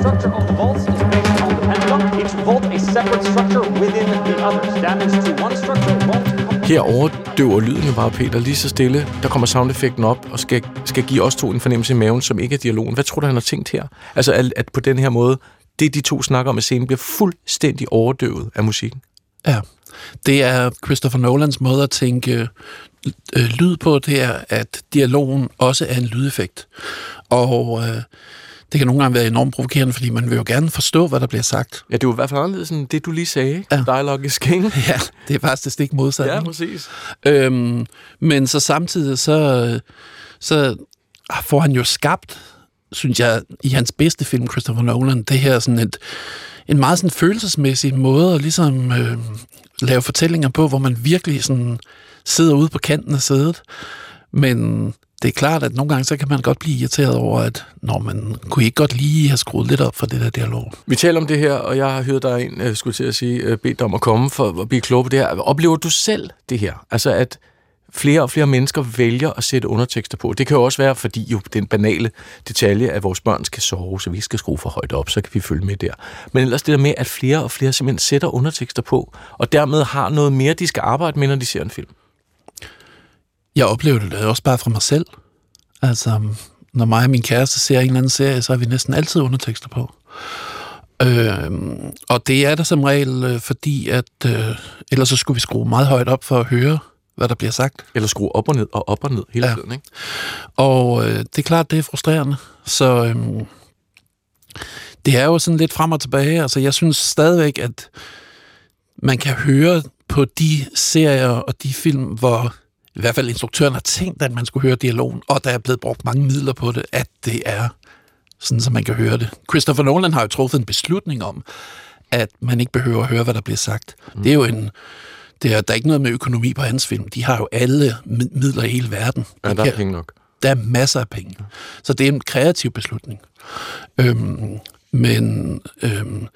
Structure of the vaults is based on the pendulum. Each vault a separate structure within the others. Damage to one structure won't Her overdøver lyden jo bare, Peter, lige så stille. Der kommer soundeffekten op og skal, skal give os to en fornemmelse i maven, som ikke er dialogen. Hvad tror du, han har tænkt her? Altså, at, at på den her måde, det de to snakker om i scenen, bliver fuldstændig overdøvet af musikken. Ja, det er Christopher Nolans måde at tænke øh, lyd på, det er, at dialogen også er en lydeffekt. Og øh, det kan nogle gange være enormt provokerende, fordi man vil jo gerne forstå, hvad der bliver sagt. Ja, det er jo i hvert fald anderledes end det, du lige sagde. Ja. Dialogue is king. Ja, det er faktisk det stik modsatte. Ja, præcis. Øhm, men så samtidig, så, så får han jo skabt, synes jeg, i hans bedste film, Christopher Nolan, det her sådan et, en meget sådan følelsesmæssig måde at ligesom øh, lave fortællinger på, hvor man virkelig sådan sidder ude på kanten af sædet. Men det er klart, at nogle gange så kan man godt blive irriteret over, at når man kunne ikke godt lige have skruet lidt op for det der dialog. Vi taler om det her, og jeg har hørt dig en, skulle til at sige, øh, bedt dig om at komme for at blive klog på det her. Oplever du selv det her? Altså at flere og flere mennesker vælger at sætte undertekster på. Det kan jo også være, fordi jo den banale detalje, at vores børn skal sove, så vi ikke skal skrue for højt op, så kan vi følge med der. Men ellers det der med, at flere og flere simpelthen sætter undertekster på, og dermed har noget mere, de skal arbejde med, når de ser en film. Jeg oplever det også bare fra mig selv. Altså, når mig og min kæreste ser en eller anden serie, så har vi næsten altid undertekster på. Øh, og det er der som regel, øh, fordi at øh, ellers så skulle vi skrue meget højt op for at høre hvad der bliver sagt. Eller skrue op og ned og op og ned hele Ja. tiden, ikke? Og øh, det er klart, det er frustrerende. Så øhm, det er jo sådan lidt frem og tilbage. Altså, jeg synes stadigvæk, at man kan høre på de serier og de film, hvor i hvert fald instruktøren har tænkt, at man skulle høre dialogen, og der er blevet brugt mange midler på det, at det er sådan, så man kan høre det. Christopher Nolan har jo truffet en beslutning om, at man ikke behøver at høre, hvad der bliver sagt. Mm. Det er jo en... Det er, der er ikke noget med økonomi på hans film. De har jo alle mid- midler i hele verden. Ja, De der er kan- penge nok. der er masser af penge. Så det er en kreativ beslutning. Øhm, men øhm,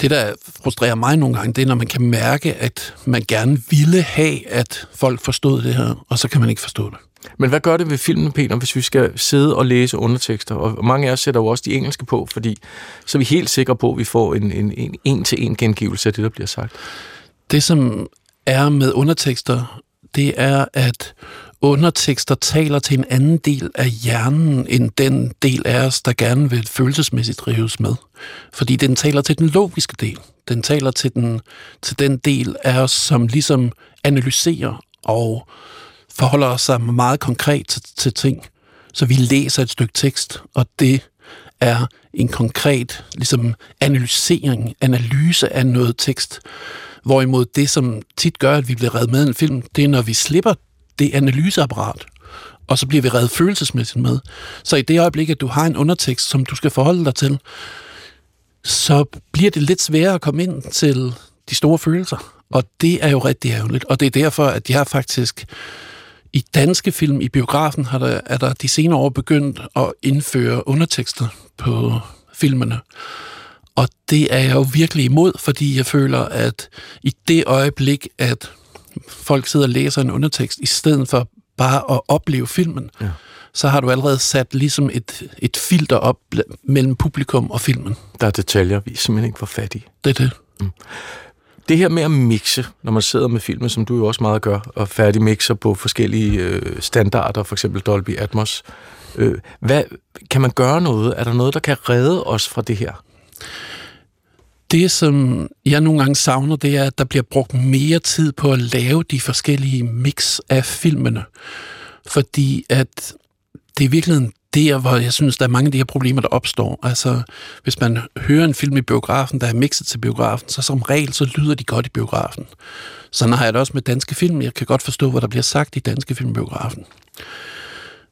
det, der frustrerer mig nogle gange, det er, når man kan mærke, at man gerne ville have, at folk forstod det her, og så kan man ikke forstå det. Men hvad gør det ved filmen, Peter, hvis vi skal sidde og læse undertekster? Og mange af os sætter jo også de engelske på, fordi så er vi helt sikre på, at vi får en, en, en en-til-en gengivelse af det, der bliver sagt. Det, som er med undertekster, det er, at undertekster taler til en anden del af hjernen, end den del af os, der gerne vil følelsesmæssigt drives med. Fordi den taler til den logiske del. Den taler til, den, til den del af os, som ligesom analyserer og forholder sig meget konkret til, til ting. Så vi læser et stykke tekst, og det er en konkret ligesom analysering, analyse af noget tekst. Hvorimod det, som tit gør, at vi bliver reddet med i en film, det er, når vi slipper det analyseapparat, og så bliver vi reddet følelsesmæssigt med. Så i det øjeblik, at du har en undertekst, som du skal forholde dig til, så bliver det lidt sværere at komme ind til de store følelser. Og det er jo rigtig ærgerligt. Og det er derfor, at jeg faktisk i danske film i biografen har der, er der de senere år begyndt at indføre undertekster på filmene. Og det er jeg jo virkelig imod, fordi jeg føler, at i det øjeblik, at folk sidder og læser en undertekst, i stedet for bare at opleve filmen, ja. så har du allerede sat ligesom et, et filter op mellem publikum og filmen. Der er detaljer, vi simpelthen ikke får fat i. Det er det. Det her med at mixe, når man sidder med filmen, som du jo også meget gør, og færdig mixer på forskellige øh, standarder, for eksempel Dolby Atmos. Øh, hvad, kan man gøre noget? Er der noget, der kan redde os fra det her? Det, som jeg nogle gange savner, det er, at der bliver brugt mere tid på at lave de forskellige mix af filmene. Fordi at det er virkelig der, hvor jeg synes, der er mange af de her problemer, der opstår. Altså, hvis man hører en film i biografen, der er mixet til biografen, så som regel, så lyder de godt i biografen. Sådan har jeg det også med danske film. Jeg kan godt forstå, hvad der bliver sagt i danske film i biografen.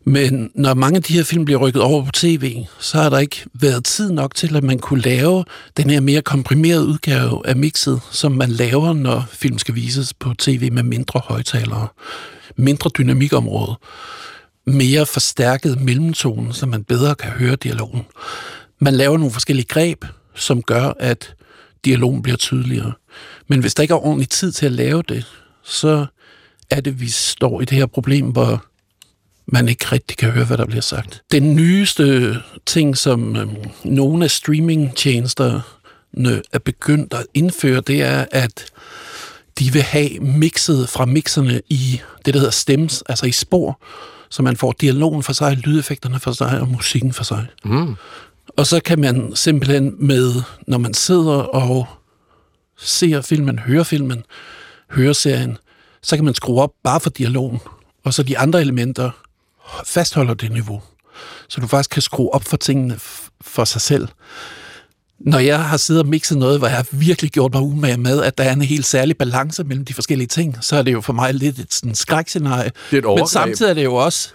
Men når mange af de her film bliver rykket over på tv, så har der ikke været tid nok til, at man kunne lave den her mere komprimerede udgave af mixet, som man laver, når film skal vises på tv med mindre højtalere, mindre dynamikområde, mere forstærket mellemtone, så man bedre kan høre dialogen. Man laver nogle forskellige greb, som gør, at dialogen bliver tydeligere. Men hvis der ikke er ordentlig tid til at lave det, så er det, vi står i det her problem, hvor man ikke rigtig kan høre, hvad der bliver sagt. Den nyeste ting, som øhm, nogle af streamingtjenesterne er begyndt at indføre, det er, at de vil have mixet fra mixerne i det, der hedder stems, altså i spor, så man får dialogen for sig, lydeffekterne for sig og musikken for sig. Mm. Og så kan man simpelthen med, når man sidder og ser filmen, hører filmen, hører serien, så kan man skrue op bare for dialogen, og så de andre elementer fastholder det niveau. Så du faktisk kan skrue op for tingene for sig selv. Når jeg har siddet og mixet noget, hvor jeg har virkelig gjort mig umage med, at der er en helt særlig balance mellem de forskellige ting, så er det jo for mig lidt et sådan skrækscenarie. Det er et Men samtidig er det jo også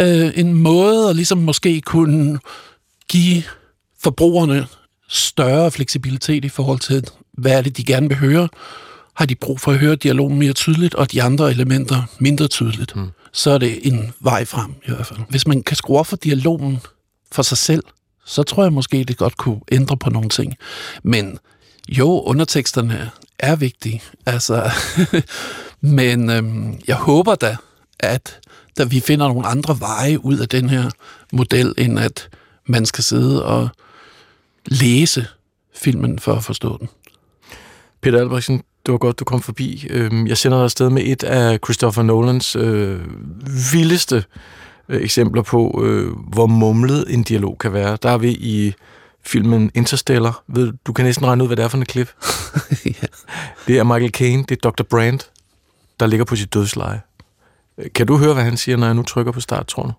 øh, en måde at ligesom måske kunne give forbrugerne større fleksibilitet i forhold til, hvad er det, de gerne vil høre. Har de brug for at høre dialogen mere tydeligt, og de andre elementer mindre tydeligt, mm så er det en vej frem i hvert fald. Hvis man kan skrue op for dialogen for sig selv, så tror jeg måske, det godt kunne ændre på nogle ting. Men jo, underteksterne er vigtige. Altså, men øhm, jeg håber da, at da vi finder nogle andre veje ud af den her model, end at man skal sidde og læse filmen for at forstå den. Peter Albrechtsen, det var godt, du kom forbi. Øhm, Jeg sender dig afsted med et af Christopher Nolans øh, vildeste øh, eksempler på, øh, hvor mumlet en dialog kan være. Der er vi i filmen Interstellar. Ved, du kan næsten regne ud, hvad det er for en klip. ja. Det er Michael Caine, det er Dr. Brandt. der ligger på sit dødsleje. Kan du høre, hvad han siger, når jeg nu trykker på start, tror du?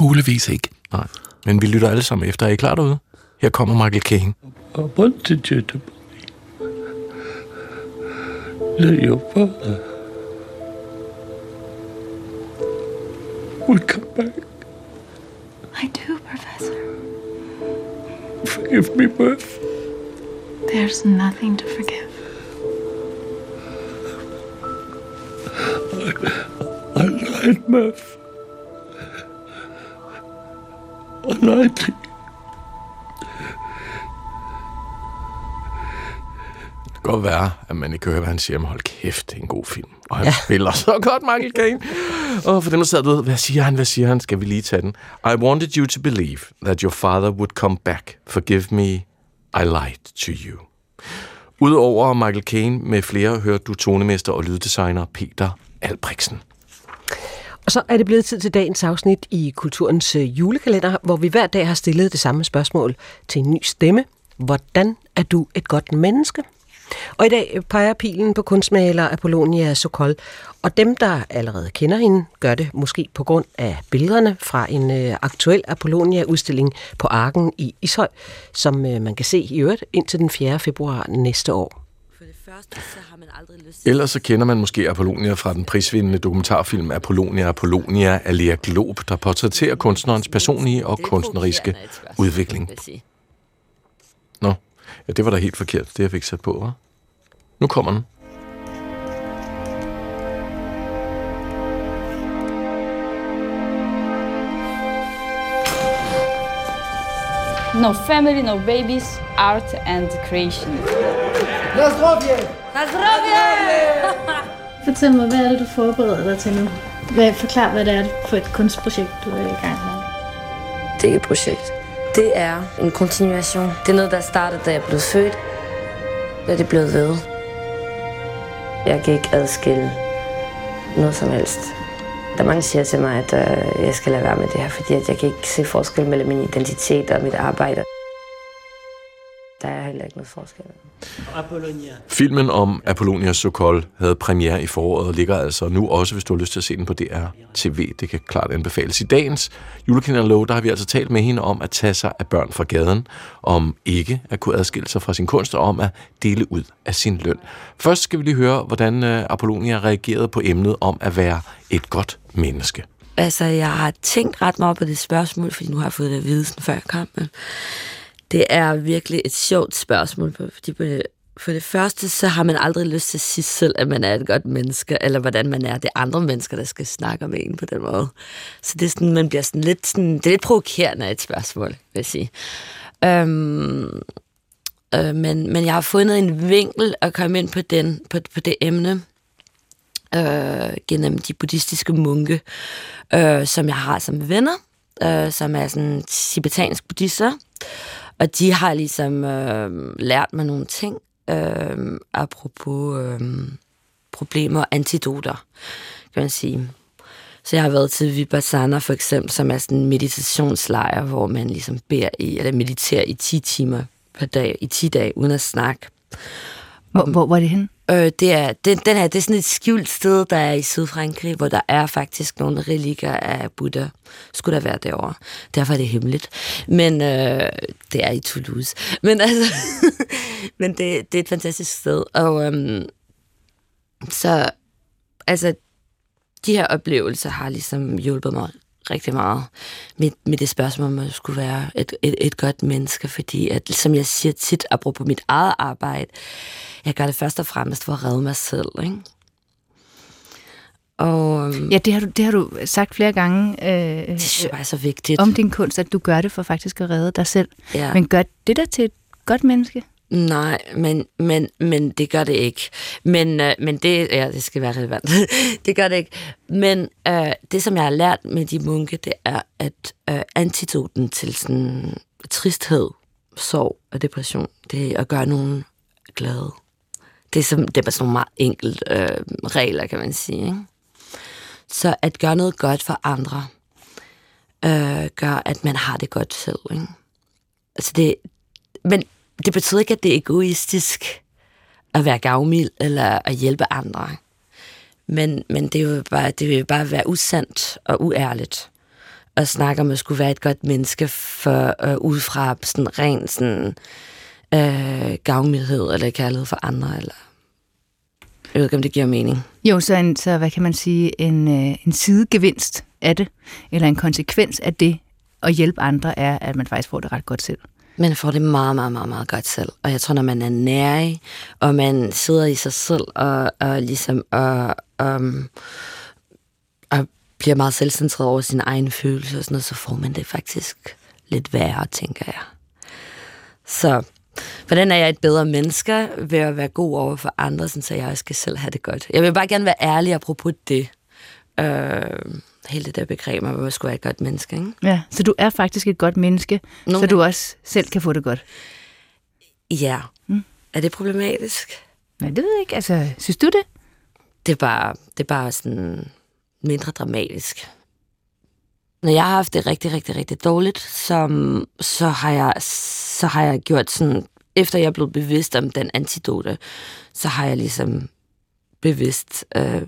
Muligvis ikke. Nej, men vi lytter alle sammen efter. Er I klar derude? Her kommer Michael Caine. I wanted you to believe that your father would come back. I do, Professor. Forgive me, Murph. There's nothing to forgive. I I lied, Murph. I lied to you. Det kan godt være, at man ikke kan høre, hvad han siger, men hold kæft, det er en god film. Og han ja. spiller så godt, Michael Caine. Og for dem, der sad ved, hvad siger han, hvad siger han, skal vi lige tage den. I wanted you to believe that your father would come back. Forgive me, I lied to you. Udover Michael Caine med flere, hørte du tonemester og lyddesigner Peter Albrechtsen. Og så er det blevet tid til dagens afsnit i Kulturens øh, julekalender, hvor vi hver dag har stillet det samme spørgsmål til en ny stemme. Hvordan er du et godt menneske? Og i dag peger pilen på kunstmaler Apollonia Sokol, og dem, der allerede kender hende, gør det måske på grund af billederne fra en øh, aktuel Apollonia-udstilling på Arken i Ishøj, som øh, man kan se i øvrigt indtil den 4. februar næste år. Ellers så kender man måske Apollonia fra den prisvindende dokumentarfilm Apollonia Apollonia af Lea Glob, der portrætterer kunstnerens personlige og kunstneriske udvikling. Ja, det var da helt forkert, det jeg fik sat på, var. Nu kommer den. No family, no babies, art and creation. Na zdrowie! Na zdrowie! Fortæl mig, hvad er det, du forbereder dig til nu? Hvad, forklar, hvad det er for et kunstprojekt, du er i gang med. Det er et projekt. Det er en kontinuation. Det er noget, der startede, da jeg blev født. Da det blev ved. Jeg kan ikke adskille noget som helst. Der er mange, der siger til mig, at øh, jeg skal lade være med det her, fordi at jeg kan ikke se forskel mellem min identitet og mit arbejde. Der er heller ikke noget forskel. Apollonia. Filmen om Apollonia Sokol havde premiere i foråret og ligger altså nu også, hvis du har lyst til at se den på DR TV. Det kan klart anbefales. I dagens julekalender der har vi altså talt med hende om at tage sig af børn fra gaden, om ikke at kunne adskille sig fra sin kunst og om at dele ud af sin løn. Først skal vi lige høre, hvordan øh, Apollonia reagerede på emnet om at være et godt menneske. Altså, jeg har tænkt ret meget på det spørgsmål, fordi nu har jeg fået det at vide sådan før kampen. Det er virkelig et sjovt spørgsmål, fordi på det, for det første, så har man aldrig lyst til at sige selv, at man er et godt menneske, eller hvordan man er. Det er andre mennesker, der skal snakke om en på den måde. Så det er sådan, man bliver sådan lidt, sådan, det er lidt provokerende et spørgsmål, vil jeg sige. Øhm, øh, men, men jeg har fundet en vinkel at komme ind på, den, på, på det emne, øh, gennem de buddhistiske munke, øh, som jeg har som venner, øh, som er sådan tibetansk buddhister. Og de har ligesom øh, lært mig nogle ting, øh, apropos øh, problemer og antidoter, kan man sige. Så jeg har været til Vipassana for eksempel, som er sådan en meditationslejr, hvor man ligesom beder i, eller mediterer i 10 timer per dag, i 10 dage, uden at snakke. Hvor, hvor, hvor er det henne? Øh, det, er, den, den her, det er sådan et skjult sted, der er i Sydfrankrig, hvor der er faktisk nogle relikker af Buddha. Skulle der være derovre. Derfor er det hemmeligt. Men øh, det er i Toulouse. Men altså, men det, det er et fantastisk sted. Og øhm, så, altså, de her oplevelser har ligesom hjulpet mig rigtig meget med, med det spørgsmål, om man skulle være et, et, et godt menneske, fordi at, som jeg siger tit, apropos mit eget arbejde, jeg gør det først og fremmest for at redde mig selv, ikke? Og, øhm, ja, det har, du, det har du sagt flere gange. Øh, det synes jeg er så vigtigt. Om din kunst, at du gør det for faktisk at redde dig selv. Ja. Men gør det der til et godt menneske? Nej, men, men, men det gør det ikke. Men, øh, men det, ja, det skal være relevant. det gør det ikke. Men øh, det, som jeg har lært med de munke, det er, at øh, antidoten til sådan tristhed, sorg og depression, det er at gøre nogen glade. Det er, som, det er sådan nogle meget enkelt øh, regler, kan man sige. Ikke? Så at gøre noget godt for andre, øh, gør, at man har det godt selv. Ikke? Altså det, men det betyder ikke, at det er egoistisk at være gavmild eller at hjælpe andre. Men, men det, vil bare, det vil bare være usandt og uærligt at snakke om at skulle være et godt menneske for, øh, ud fra sådan ren sådan, øh, gavmildhed eller kærlighed for andre. Eller jeg ved ikke, om det giver mening. Jo, så, en, så hvad kan man sige, en, øh, en sidegevinst af det, eller en konsekvens af det, at hjælpe andre, er, at man faktisk får det ret godt selv. Man får det meget, meget, meget, meget godt selv. Og jeg tror, når man er nærig, og man sidder i sig selv, og, og ligesom og, um, og bliver meget selvcentreret over sine egne følelser og sådan noget, så får man det faktisk lidt værre, tænker jeg. Så hvordan er jeg et bedre menneske ved at være god over for andre, så jeg også skal selv have det godt. Jeg vil bare gerne være ærlig apropos det. Øh, hele det der begreb om, at man skulle være et godt menneske. Ikke? Ja, så du er faktisk et godt menneske, Nogle så du også selv kan få det godt. Ja. Mm. Er det problematisk? Nej, det ved jeg ikke. Altså, synes du det? Det er bare, det er bare sådan mindre dramatisk. Når jeg har haft det rigtig, rigtig, rigtig dårligt, så, så, har, jeg, så har jeg gjort sådan, efter jeg er blevet bevidst om den antidote, så har jeg ligesom bevidst øh,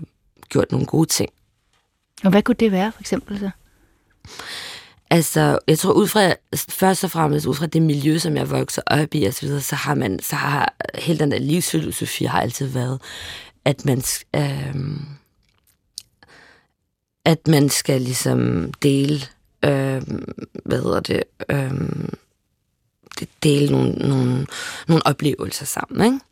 gjort nogle gode ting. Og hvad kunne det være, for eksempel så? Altså, jeg tror ud fra, først og fremmest ud fra det miljø, som jeg vokser op i, og så, videre, så har man, så har hele den der livsfilosofi har altid været, at man, øh, at man skal ligesom dele, øh, hvad hedder det, øh, dele nogle, nogle, nogle oplevelser sammen, ikke?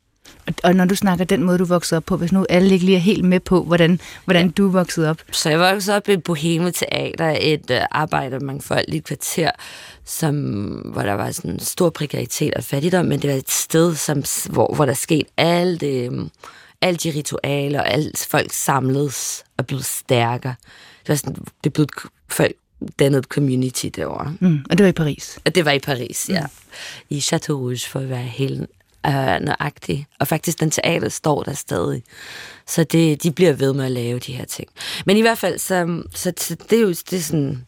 Og når du snakker den måde, du voksede op på, hvis nu alle ikke lige er helt med på, hvordan, hvordan ja. du voksede op? Så jeg voksede op i Boheme Teater, et uh, arbejdermangfoldigt kvarter, som, hvor der var sådan stor prekaritet og fattigdom, men det var et sted, som, hvor, hvor der skete alt det, alle de ritualer, og alt folk samledes og blev stærkere. Det var sådan, det blev folk dannet community derovre. Mm, og det var i Paris? Og det var i Paris, ja. Mm. I Chateau Rouge, for at være helt øh, nøjagtig. Og faktisk, den teater står der stadig. Så det, de bliver ved med at lave de her ting. Men i hvert fald, så, så, så det er jo det er sådan...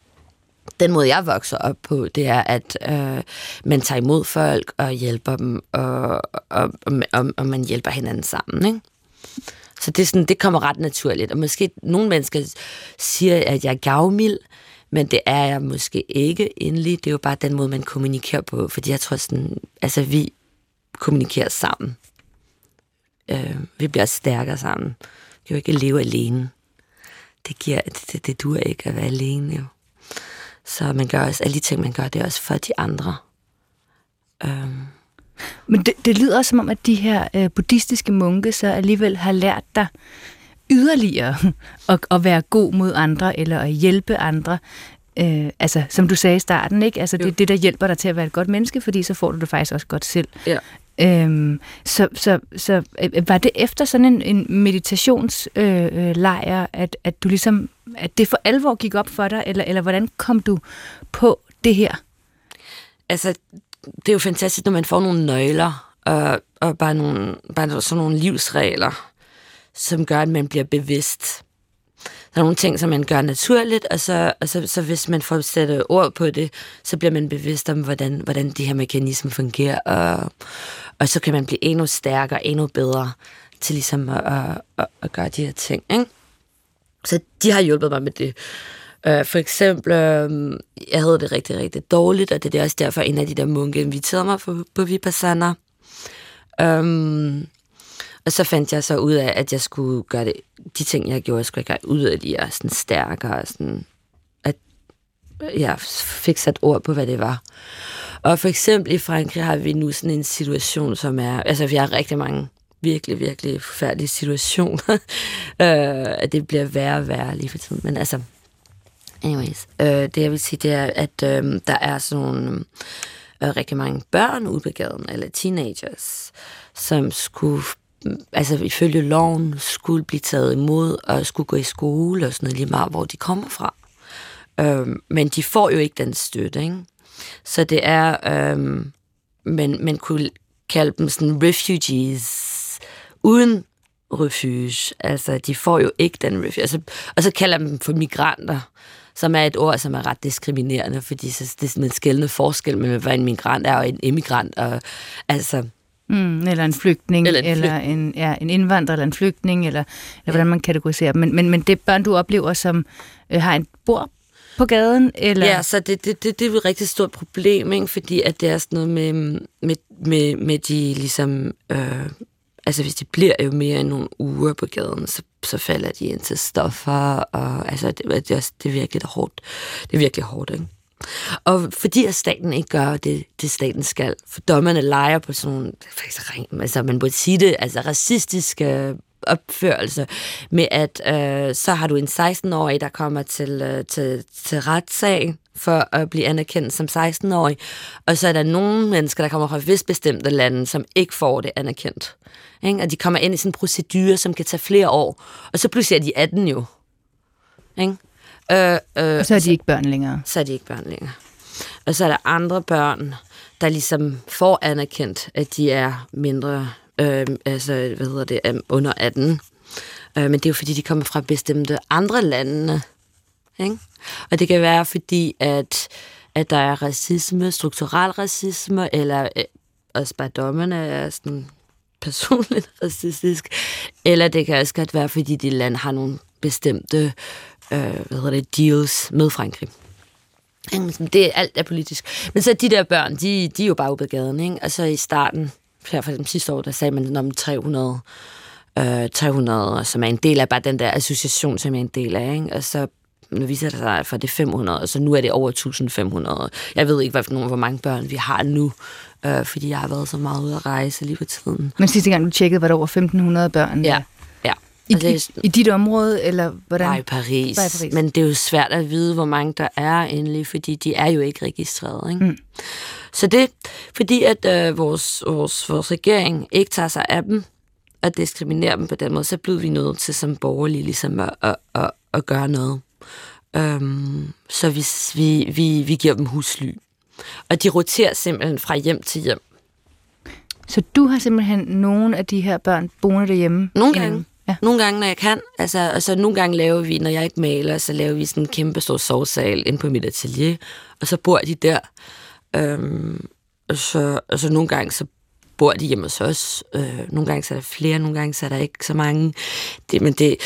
Den måde, jeg vokser op på, det er, at øh, man tager imod folk og hjælper dem, og, og, og, og man hjælper hinanden sammen, ikke? Så det, er sådan, det kommer ret naturligt. Og måske nogle mennesker siger, at jeg er gavmild, men det er jeg måske ikke endelig. Det er jo bare den måde, man kommunikerer på. Fordi jeg tror sådan, altså vi kommunikerer sammen. Øh, vi bliver stærkere sammen. Vi kan jo ikke leve alene. Det, giver, det, det, det duer ikke at være alene, jo. Så man gør også, alle de ting, man gør, det er også for de andre. Øh. Men det, det lyder også som om, at de her øh, buddhistiske munke så alligevel har lært dig yderligere at, at være god mod andre, eller at hjælpe andre. Øh, altså, som du sagde i starten, ikke? Altså, det er det, der hjælper dig til at være et godt menneske, fordi så får du det faktisk også godt selv. Ja. Øhm, så, så, så øh, var det efter sådan en, en meditationslejr, øh, at, at du ligesom, at det for alvor gik op for dig, eller, eller hvordan kom du på det her? Altså, det er jo fantastisk, når man får nogle nøgler, og, og bare, nogle, bare sådan nogle livsregler, som gør, at man bliver bevidst. Der er nogle ting, som man gør naturligt, og så, og så, så hvis man får sat ord på det, så bliver man bevidst om, hvordan, hvordan de her mekanismer fungerer, og, og så kan man blive endnu stærkere, endnu bedre til ligesom at, at, at, at gøre de her ting. Ikke? Så de har hjulpet mig med det. Øh, for eksempel, øh, jeg havde det rigtig, rigtig dårligt, og det er også derfor, en af de der munke inviterede mig på, på Vipassana. Um, og så fandt jeg så ud af, at jeg skulle gøre det, de ting, jeg gjorde, jeg skulle gøre yderligere sådan stærkere, sådan, at jeg fik sat ord på, hvad det var. Og for eksempel i Frankrig har vi nu sådan en situation, som er, altså vi har rigtig mange virkelig, virkelig forfærdelige situationer, øh, at det bliver værre og værre lige for tiden. Men altså, anyways, øh, det jeg vil sige, det er, at øh, der er sådan nogle øh, rigtig mange børn ude på gaden, eller teenagers, som skulle altså ifølge loven skulle blive taget imod og skulle gå i skole og sådan noget lige meget, hvor de kommer fra. Øhm, men de får jo ikke den støtte, ikke? Så det er, øhm, men man kunne kalde dem sådan refugees uden refuge. Altså, de får jo ikke den refuge. Altså, og så kalder man dem for migranter, som er et ord, som er ret diskriminerende, fordi så, det er sådan en skældende forskel mellem, hvad en migrant er og en emigrant. Og, altså, Mm, eller en flygtning, Eller en eller en, ja, en indvandrer, eller en flygtning, eller, eller hvordan man kategoriserer dem. Men, men, men det børn, du oplever, som øh, har en bord på gaden, eller... Ja, så det, det, det, det er jo et rigtig stort problem, ikke? fordi at det er sådan noget med, med, med, med de ligesom... Øh, altså hvis de bliver jo mere end nogle uger på gaden, så, så falder de ind til stoffer, og altså det, det, er, det er virkelig hårdt. Det er virkelig hårdt, ikke? Og fordi at staten ikke gør det, det staten skal, for dommerne leger på sådan nogle, faktisk, altså man burde sige det, altså racistiske opførelse med, at øh, så har du en 16-årig, der kommer til, øh, til, til retssag for at blive anerkendt som 16-årig, og så er der nogle mennesker, der kommer fra vist bestemte lande, som ikke får det anerkendt. Ikke? Og de kommer ind i sådan en procedure, som kan tage flere år, og så pludselig er de 18 jo. Ikke? Øh, øh, og så er de ikke børn længere. Så er de ikke børn længere. Og så er der andre børn, der ligesom får anerkendt, at de er mindre, øh, altså, hvad hedder det, um, under 18. Øh, men det er jo fordi, de kommer fra bestemte andre lande. Ikke? Og det kan være fordi, at, at der er racisme, strukturel racisme, eller øh, også bare dommerne er sådan personligt racistisk, eller det kan også godt være, fordi de lande har nogle bestemte øh, hvad hedder det, deals med Frankrig. Det er alt er politisk. Men så de der børn, de, de er jo bare ude på gaden, ikke? Og så i starten, her for dem sidste år, der sagde man om 300, øh, 300, som er en del af bare den der association, som er en del af, ikke? Og så nu viser det sig, at det er 500, og så nu er det over 1500. Jeg ved ikke, hvad, hvor mange børn vi har nu, øh, fordi jeg har været så meget ude at rejse lige på tiden. Men sidste gang du tjekkede, var der over 1500 børn? Ja. I, altså, i, I dit område, eller hvordan? Bare i Paris. Bare i Paris. Men det er jo svært at vide, hvor mange der er endelig, fordi de er jo ikke registreret. Ikke? Mm. Så det, fordi at øh, vores, vores, vores regering ikke tager sig af dem, og diskriminerer dem på den måde, så bliver vi nødt til som borgerlige ligesom at, at, at, at gøre noget. Um, så hvis vi, vi, vi giver dem husly. Og de roterer simpelthen fra hjem til hjem. Så du har simpelthen nogle af de her børn boende derhjemme? Nogle gange. Ja. Nogle gange, når jeg kan. Altså, altså, nogle gange laver vi, når jeg ikke maler, så laver vi sådan en kæmpe stor sovsal ind på mit atelier, og så bor de der. Øhm, og så, og så nogle gange, så bor de hjemme hos os. Øh, nogle gange så er der flere, nogle gange så er der ikke så mange. Det, men det,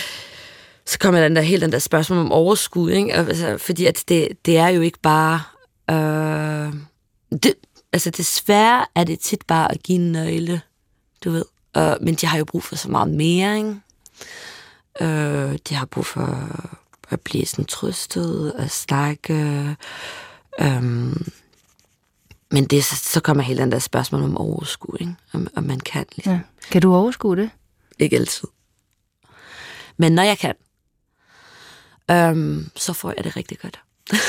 så kommer den der helt den der spørgsmål om overskud, ikke? Altså, fordi at det, det er jo ikke bare... Øh, det, altså desværre er det tit bare at give en nøgle, du ved. Og, men de har jo brug for så meget mere, ikke? Øh, de har brug for at blive sådan trøstet og snakke. Øh, men det, så kommer helt den der spørgsmål om overskud, ikke? Om, om man kan. Ligesom. Ja. Kan du overskue det? Ikke altid. Men når jeg kan, øhm, så får jeg det rigtig godt.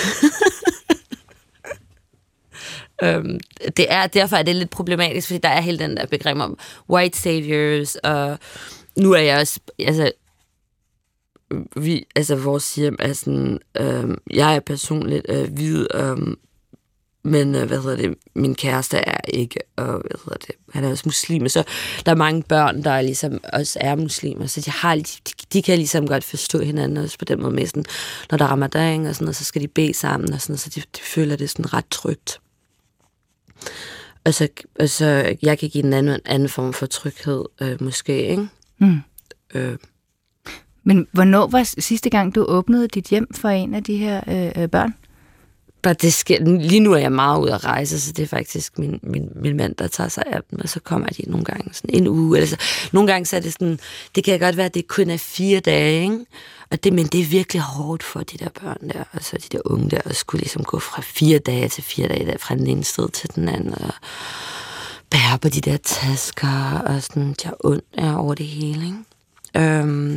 øhm, det er, derfor er det lidt problematisk, fordi der er hele den der begreb om white saviors, og nu er jeg også, altså, vi, altså vores hjem er sådan, øh, jeg er personligt øh, hvid, øh, men øh, hvad hedder det, min kæreste er ikke, og hvad hedder det, han er også muslim, så der er mange børn, der ligesom også er muslimer, så de, har, de, de kan ligesom godt forstå hinanden også på den måde med sådan, når der er ramadan og sådan noget, så skal de bede sammen og sådan så de, de føler det sådan ret trygt. Og så, og så jeg kan give en anden, anden form for tryghed, øh, måske, ikke? Mm. Øh, men hvornår var sidste gang, du åbnede dit hjem for en af de her øh, børn? Bare det sker, lige nu er jeg meget ude at rejse, så det er faktisk min, min, min mand, der tager sig af dem, og så kommer de nogle gange sådan en uge. Eller så. Nogle gange så er det sådan, det kan godt være, at det kun er fire dage, ikke? Og det, men det er virkelig hårdt for de der børn der, altså de der unge der, at skulle ligesom gå fra fire dage til fire dage, der, fra den ene sted til den anden, og bære på de der tasker, og sådan, de har ondt er over det hele, ikke? Øhm,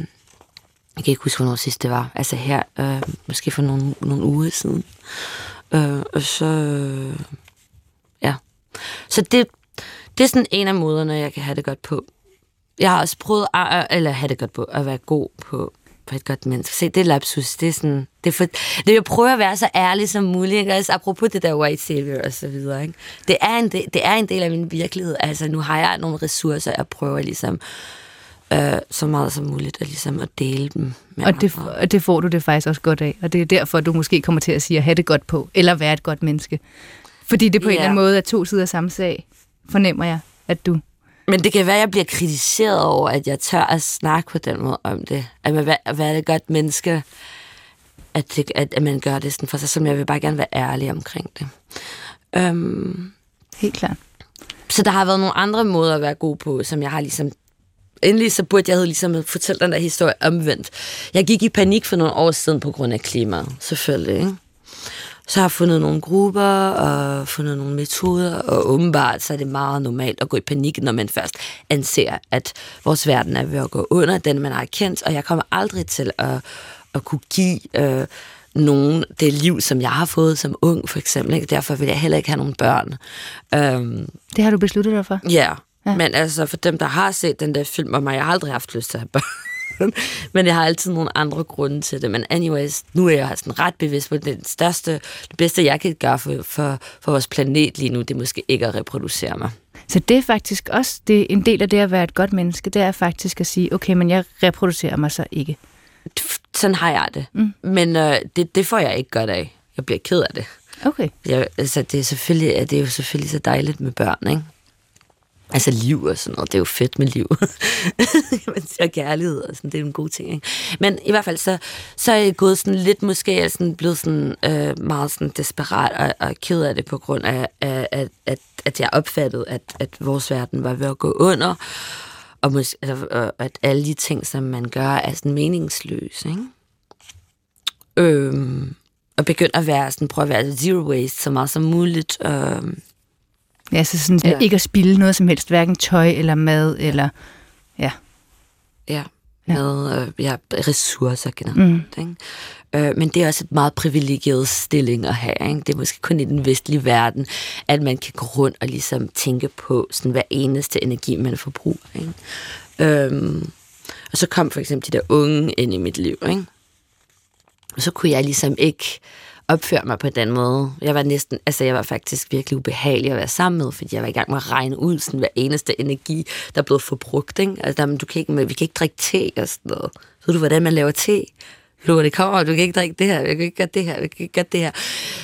jeg kan ikke huske, hvornår sidst det var. Altså her, øh, måske for nogle, nogle uger siden. Øh, og så, øh, ja. Så det, det er sådan en af måderne, jeg kan have det godt på. Jeg har også prøvet at, eller have det godt på, at være god på, på et godt menneske. Se, det er lapsus. Det er sådan, det er for, det jeg prøver at være så ærlig som muligt, ikke? Altså, apropos det der white savior og så videre, ikke? Det er, en del, det er en del af min virkelighed. Altså, nu har jeg nogle ressourcer, jeg prøver ligesom, øh, så meget som muligt, at, ligesom at dele dem med og det, og det får du det faktisk også godt af, og det er derfor, du måske kommer til at sige at have det godt på, eller være et godt menneske. Fordi det på ja. en eller anden måde er to sider af samme sag, fornemmer jeg, at du Men det kan være, at jeg bliver kritiseret over, at jeg tør at snakke på den måde om det. At man, hvad, hvad er det godt menneske, at, det, at, at man gør det sådan for sig, som jeg vil bare gerne være ærlig omkring det. Øhm, Helt klart. Så der har været nogle andre måder at være god på, som jeg har ligesom... Endelig så burde jeg havde ligesom fortælle den der historie omvendt. Jeg gik i panik for nogle år siden på grund af klimaet, selvfølgelig. Ikke? Så har jeg fundet nogle grupper og fundet nogle metoder, og åbenbart så er det meget normalt at gå i panik, når man først anser, at vores verden er ved at gå under, den man har kendt, og jeg kommer aldrig til at, at kunne give øh, nogen det liv, som jeg har fået som ung, for eksempel. Ikke? Derfor vil jeg heller ikke have nogle børn. Øhm, Det har du besluttet dig for? Ja, ja. men altså for dem, der har set den der film om mig, jeg har aldrig haft lyst til at have børn. men jeg har altid nogle andre grunde til det. Men anyways, nu er jeg sådan ret bevidst på, det største, det bedste, jeg kan gøre for, for, for vores planet lige nu, det er måske ikke at reproducere mig. Så det er faktisk også det er en del af det at være et godt menneske, det er faktisk at sige, okay, men jeg reproducerer mig så ikke. Sådan har jeg det. Mm. Men øh, det, det får jeg ikke godt af. Jeg bliver ked af det. Okay. Jeg, altså, det, er selvfølgelig, det er jo selvfølgelig så dejligt med børn, ikke? Altså liv og sådan noget, det er jo fedt med liv. Man siger kærlighed og sådan, det er en god ting, ikke? Men i hvert fald, så, så er jeg gået sådan lidt, måske er jeg sådan blevet sådan øh, meget sådan desperat og, og ked af det på grund af, af at, at, at jeg opfattede, at, at vores verden var ved at gå under, og måske, altså, at alle de ting, som man gør, er sådan meningsløse, ikke? Øhm, og begynde at være sådan, prøve at være zero waste så meget som muligt. Øhm, Ja, så sådan, ja. ikke at spille noget som helst, hverken tøj eller mad, eller ja. Ja, med øh, ja, ressourcer generelt. Mm. Ikke? Øh, men det er også et meget privilegeret stilling at have. Ikke? Det er måske kun i den vestlige verden, at man kan gå rundt og ligesom tænke på sådan hver eneste energi, man forbruger. Ikke? Øhm, og så kom for eksempel de der unge ind i mit liv. Ikke? Og så kunne jeg ligesom ikke opføre mig på den måde. Jeg var næsten, altså jeg var faktisk virkelig ubehagelig at være sammen med, fordi jeg var i gang med at regne ud sådan hver eneste energi, der blev forbrugt. Ikke? Altså, der, du kan ikke, vi kan ikke drikke te og sådan noget. Ved du, hvordan man laver te? Du, det kommer, du kan ikke drikke det her, du kan ikke gøre det her, du kan ikke gøre det her.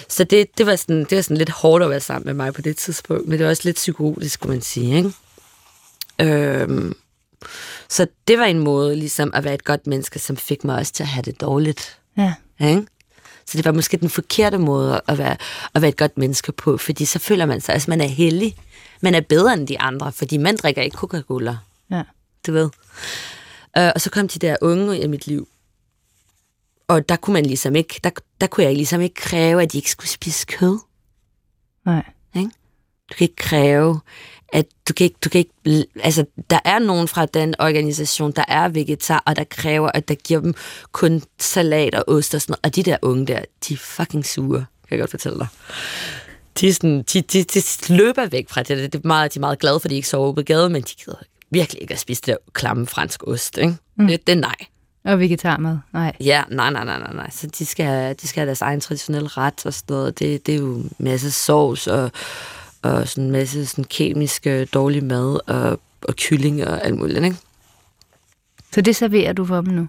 Så det, det, var sådan, det var sådan lidt hårdt at være sammen med mig på det tidspunkt, men det var også lidt psykotisk, skulle man sige. Ikke? Øhm, så det var en måde ligesom at være et godt menneske, som fik mig også til at have det dårligt. Ja. Ikke? Så det var måske den forkerte måde at være, at være et godt menneske på, fordi så føler man sig, at man er heldig. Man er bedre end de andre, fordi man drikker ikke Coca-Cola. Ja. Du ved. Uh, og så kom de der unge i mit liv. Og der kunne man ligesom ikke, der, der kunne jeg ligesom ikke kræve, at de ikke skulle spise kød. Nej. Ikke? Du kan ikke kræve, at du kan ikke, du kan ikke, altså der er nogen fra den organisation, der er vegetar, og der kræver, at der giver dem kun salat og ost og sådan noget. Og de der unge der, de er fucking sure, kan jeg godt fortælle dig. De, er sådan, de, de, de løber væk fra det. det er meget, de er meget glade for, at de ikke sover på gaden, men de gider virkelig ikke at spise det der klamme fransk ost. Ikke? Mm. Det, det er nej. Og vegetarmad, nej. Ja, nej, nej, nej, nej, nej. Så de skal, de skal have deres egen traditionelle ret og sådan noget. Det, det er jo en masse sovs og og sådan en masse sådan kemiske dårlig mad og, og kylling og alt muligt, ikke? Så det serverer du for dem nu?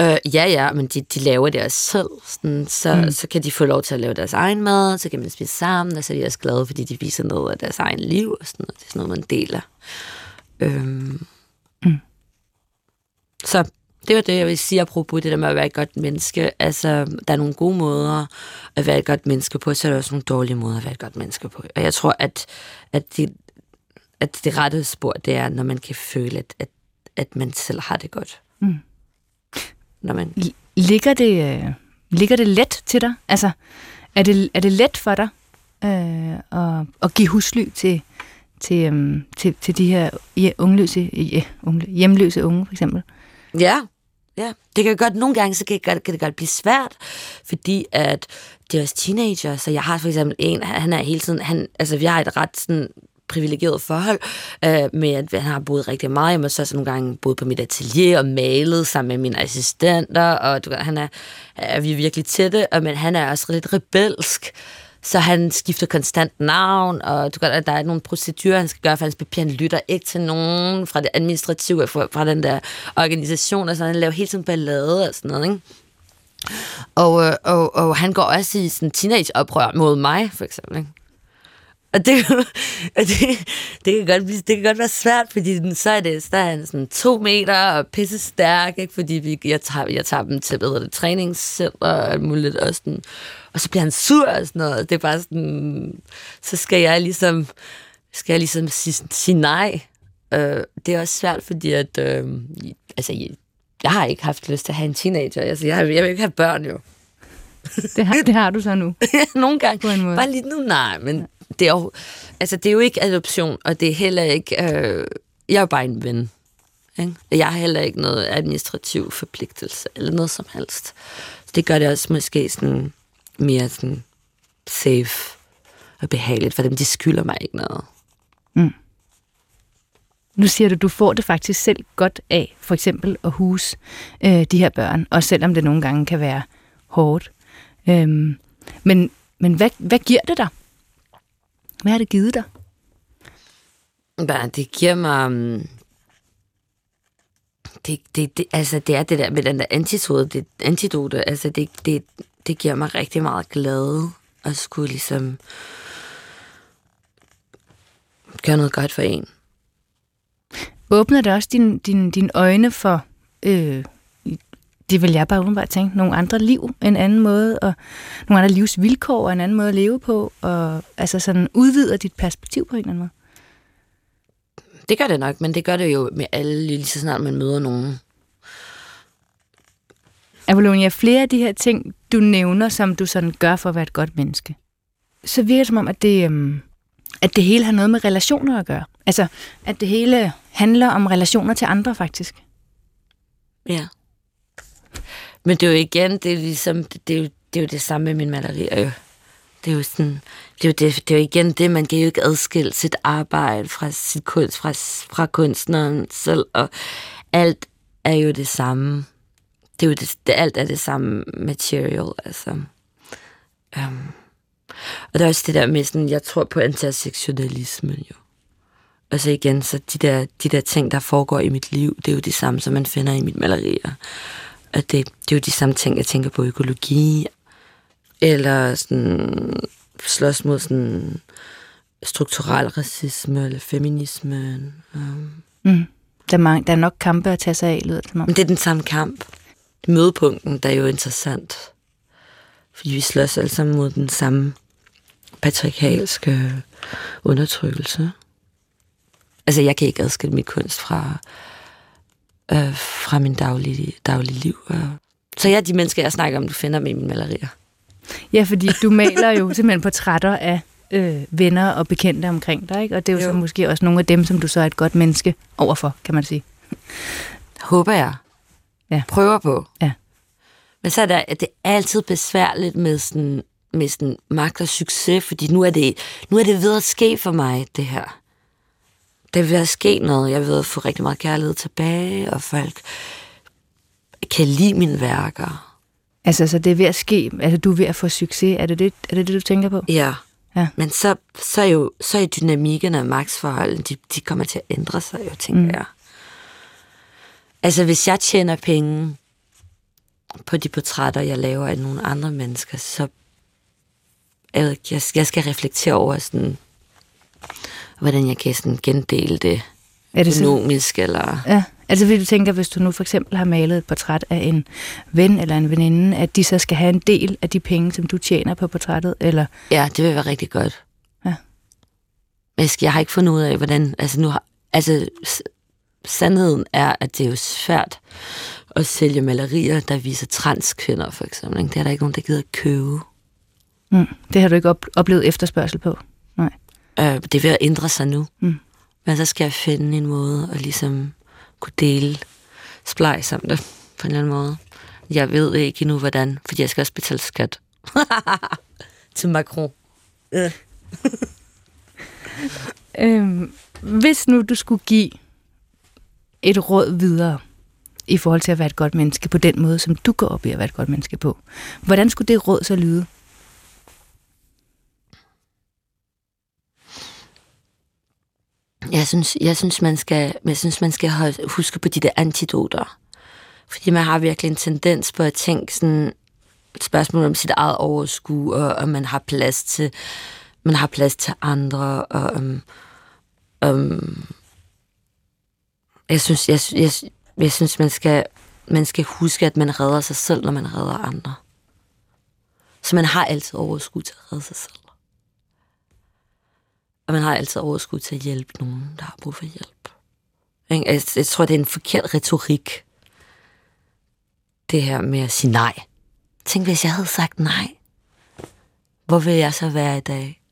Øh, ja, ja, men de, de laver det også selv. Sådan, så, mm. så kan de få lov til at lave deres egen mad, så kan man spise sammen, og så er de også glade, fordi de viser noget af deres egen liv, og sådan noget. Det er sådan noget, man deler. Øhm. Mm. Så det var det, jeg vil sige apropos det der med at være et godt menneske. Altså, der er nogle gode måder at være et godt menneske på, så er der også nogle dårlige måder at være et godt menneske på. Og jeg tror, at, at, det, at det rette spor, det er, når man kan føle, at, at, at man selv har det godt. Mm. Når man... Ligger det, øh, ligger det let til dig? Altså, er det, er det let for dig øh, at, at give husly til, til, um, til, til de her ungløse, ja, unge, hjemløse unge, for eksempel? Ja, Ja, det kan godt, nogle gange så kan det, godt, kan det godt blive svært, fordi at det er også teenager, så jeg har for eksempel en, han er hele tiden, han, altså vi har et ret sådan privilegeret forhold øh, med, at han har boet rigtig meget. Hjemme, og så også nogle gange boet på mit atelier og malet sammen med mine assistenter, og du, han er, er vi er virkelig tætte, og, men han er også lidt rebelsk, så han skifter konstant navn, og du kan, der er nogle procedurer, han skal gøre, for hans papir, han lytter ikke til nogen fra det administrative, fra, fra den der organisation, og så han laver helt tiden ballade og sådan noget, ikke? Og, øh, og, og han går også i sådan teenage-oprør mod mig, for eksempel, ikke? Og det, og det, det, kan godt blive, det kan godt være svært, fordi den, så er det så er han sådan to meter og pisse stærk, ikke? fordi vi, jeg, tager, jeg tager dem til bedre træningscenter og alt muligt. Og, sådan, og så bliver han sur og sådan noget. Det er bare sådan, så skal jeg ligesom, skal jeg ligesom sige, sige nej. Øh, det er også svært, fordi at, øh, altså, jeg, jeg har ikke haft lyst til at have en teenager. Altså, jeg, jeg vil ikke have børn jo. Det har, det har du så nu. Nogle gange. På en måde. Bare lige nu, nej, men det er jo, altså, det er jo ikke adoption, og det er heller ikke... Øh, jeg er jo bare en ven. Ikke? Jeg har heller ikke noget administrativ forpligtelse, eller noget som helst. Så det gør det også måske sådan mere sådan safe og behageligt for dem. De skylder mig ikke noget. Mm. Nu siger du, du får det faktisk selv godt af, for eksempel at huse øh, de her børn, også selvom det nogle gange kan være hårdt. Øhm, men men hvad, hvad giver det dig? Hvad har det givet dig? Bare, det giver mig... um, Det, det, det, altså, det er det der med den der antidode, det, antidote, altså det, det, det giver mig rigtig meget glæde at skulle ligesom gøre noget godt for en. Åbner det også dine din, din øjne for, øh, det vil jeg bare umiddelbart tænke, nogle andre liv, en anden måde, og nogle andre livsvilkår og en anden måde at leve på, og altså sådan udvider dit perspektiv på en eller anden måde? Det gør det nok, men det gør det jo med alle, lige så snart man møder nogen. Apollonia, flere af de her ting, du nævner, som du sådan gør for at være et godt menneske, så virker det som om, at det, øhm, at det hele har noget med relationer at gøre. Altså, at det hele handler om relationer til andre, faktisk. Ja. Men det er jo igen, det er ligesom, det er jo det, er jo det samme med min malerier jo. Det er jo sådan, det er jo, det, det er jo igen det, man kan jo ikke adskille sit arbejde fra sit kunst, fra, fra kunstneren selv, og alt er jo det samme. Det er jo det, det alt er det samme material, altså. Um, og der er også det der med sådan, jeg tror på intersektionalismen jo. Og så igen, så de der, de der ting, der foregår i mit liv, det er jo det samme, som man finder i mit malerier. Og det, det er jo de samme ting, jeg tænker på økologi, eller sådan, slås mod sådan strukturel racisme, eller feminisme. Um. Mm. Der, er mange, der er nok kampe at tage sig af, lyder det. Men det er den samme kamp. Mødepunkten, der er jo interessant. Fordi vi slås alle sammen mod den samme patriarkalske undertrykkelse. Altså, jeg kan ikke adskille mit kunst fra, øh, fra min daglige, daglige liv. Så jeg er de mennesker, jeg snakker om, du finder med i mine malerier. Ja, fordi du maler jo simpelthen portrætter af øh, venner og bekendte omkring dig, ikke? Og det er jo, jo så måske også nogle af dem, som du så er et godt menneske overfor, kan man sige. Håber jeg. Ja. Prøver på. Ja. Men så er det, det er altid besværligt med sådan, med sådan magt og succes, fordi nu er, det, nu er det ved at ske for mig, det her. Der er ved at ske noget. Jeg ved at få rigtig meget kærlighed tilbage, og folk kan lide mine værker. Altså, så det er ved at ske, altså du er ved at få succes, er det det, er det, det du tænker på? Ja. ja. Men så, så, er jo, så er dynamikken og magtsforholdene, de, de kommer til at ændre sig, jo, tænker mm. jeg. Altså, hvis jeg tjener penge på de portrætter, jeg laver af nogle andre mennesker, så jeg, jeg, jeg skal reflektere over sådan, hvordan jeg kan sådan gendele det, er det økonomisk, eller... Ja, altså fordi du tænker, hvis du nu for eksempel har malet et portræt af en ven eller en veninde, at de så skal have en del af de penge, som du tjener på portrættet, eller... Ja, det vil være rigtig godt. Ja. Men jeg har ikke fundet ud af, hvordan... Altså, nu har, altså sandheden er, at det er jo svært at sælge malerier, der viser transkvinder, for eksempel. Det er der ikke nogen, der gider at købe. Mm, det har du ikke op- oplevet efterspørgsel på? Nej. Øh, det er ved at ændre sig nu. Mm. Men så skal jeg finde en måde at ligesom kunne dele splejs om det på en eller anden måde. Jeg ved ikke endnu, hvordan, fordi jeg skal også betale skat. Til Macron. Øh. øhm, hvis nu du skulle give et råd videre i forhold til at være et godt menneske på den måde, som du går op i at være et godt menneske på, hvordan skulle det råd så lyde? Jeg synes, jeg synes, man skal, jeg synes, man skal huske på de der antidoter. Fordi man har virkelig en tendens på at tænke sådan et spørgsmål om sit eget overskud, og om man har plads til man har plads til andre, og um, um, jeg synes, jeg, jeg, jeg synes man, skal, man skal huske, at man redder sig selv, når man redder andre. Så man har altid overskud til at redde sig selv. Og man har altid overskud til at hjælpe nogen, der har brug for hjælp. Jeg, altså, jeg tror, det er en forkert retorik, det her med at sige nej. Tænk, hvis jeg havde sagt nej. Hvor vil jeg så være i dag?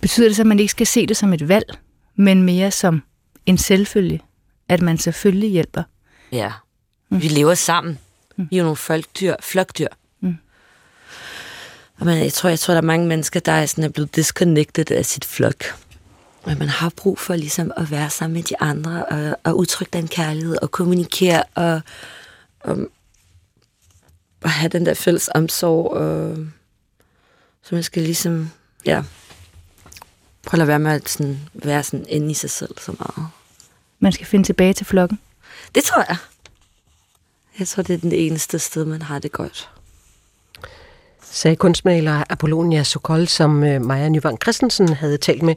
Betyder det så, at man ikke skal se det som et valg, men mere som en selvfølge, at man selvfølgelig hjælper? Ja. Mm. Vi lever sammen. Mm. Vi er jo nogle folkdyr, flokdyr. Mm. Og man, jeg, tror, jeg tror, der er mange mennesker, der er, sådan, er blevet disconnected af sit flok. Men man har brug for ligesom at være sammen med de andre, og, og udtrykke den kærlighed, og kommunikere, og, og, og have den der fælles omsorg. Og, så man skal ligesom, ja, prøve at lade være med at sådan, være sådan inde i sig selv så meget. Man skal finde tilbage til flokken? Det tror jeg. Jeg tror, det er den eneste sted, man har det godt. Sagde kunstmaler Apollonia Sokol, som øh, Maja Nyvang Christensen havde talt med.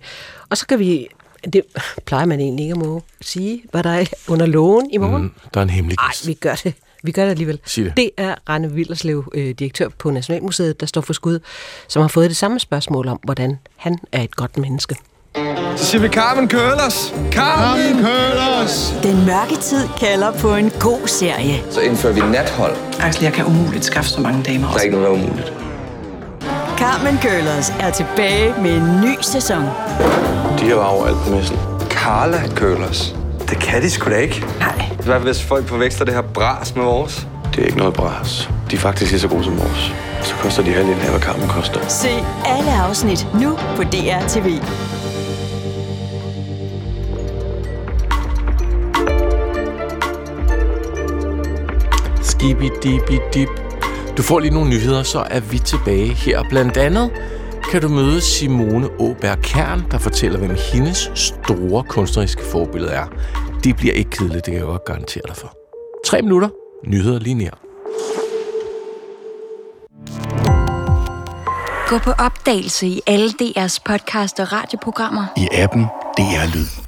Og så kan vi, det plejer man egentlig ikke at må sige, hvad der er under loven i morgen. Mm, der er en hemmelig Nej, vi gør det. Vi gør det alligevel. Sig det. det er Rane Villerslev, øh, direktør på Nationalmuseet, der står for skud, som har fået det samme spørgsmål om, hvordan han er et godt menneske. Så siger vi Carmen Køllers. Carmen Køllers. Den mørke tid kalder på en god serie. Så indfører vi nathold. Axel, jeg kan umuligt skaffe så mange damer. Der er ikke noget, der er umuligt. Carmen Køllers er tilbage med en ny sæson. De har overalt på messen. Carla Køllers. Det kan de sgu da ikke. Nej. Hvad hvis folk forveksler det her bras med vores? Det er ikke noget bras. De er faktisk lige så gode som vores. Så koster de halvdelen af, hvad Carmen koster. Se alle afsnit nu på DR TV. Skibidi-bidi-dip. Du får lige nogle nyheder, så er vi tilbage her. Blandt andet kan du møde Simone Åberg Kern, der fortæller, hvem hendes store kunstneriske forbillede er. Det bliver ikke kedeligt, det kan jeg godt garantere dig for. Tre minutter. Nyheder lige nær. Gå på opdagelse i alle DR's podcast og radioprogrammer. I appen DR Lyd.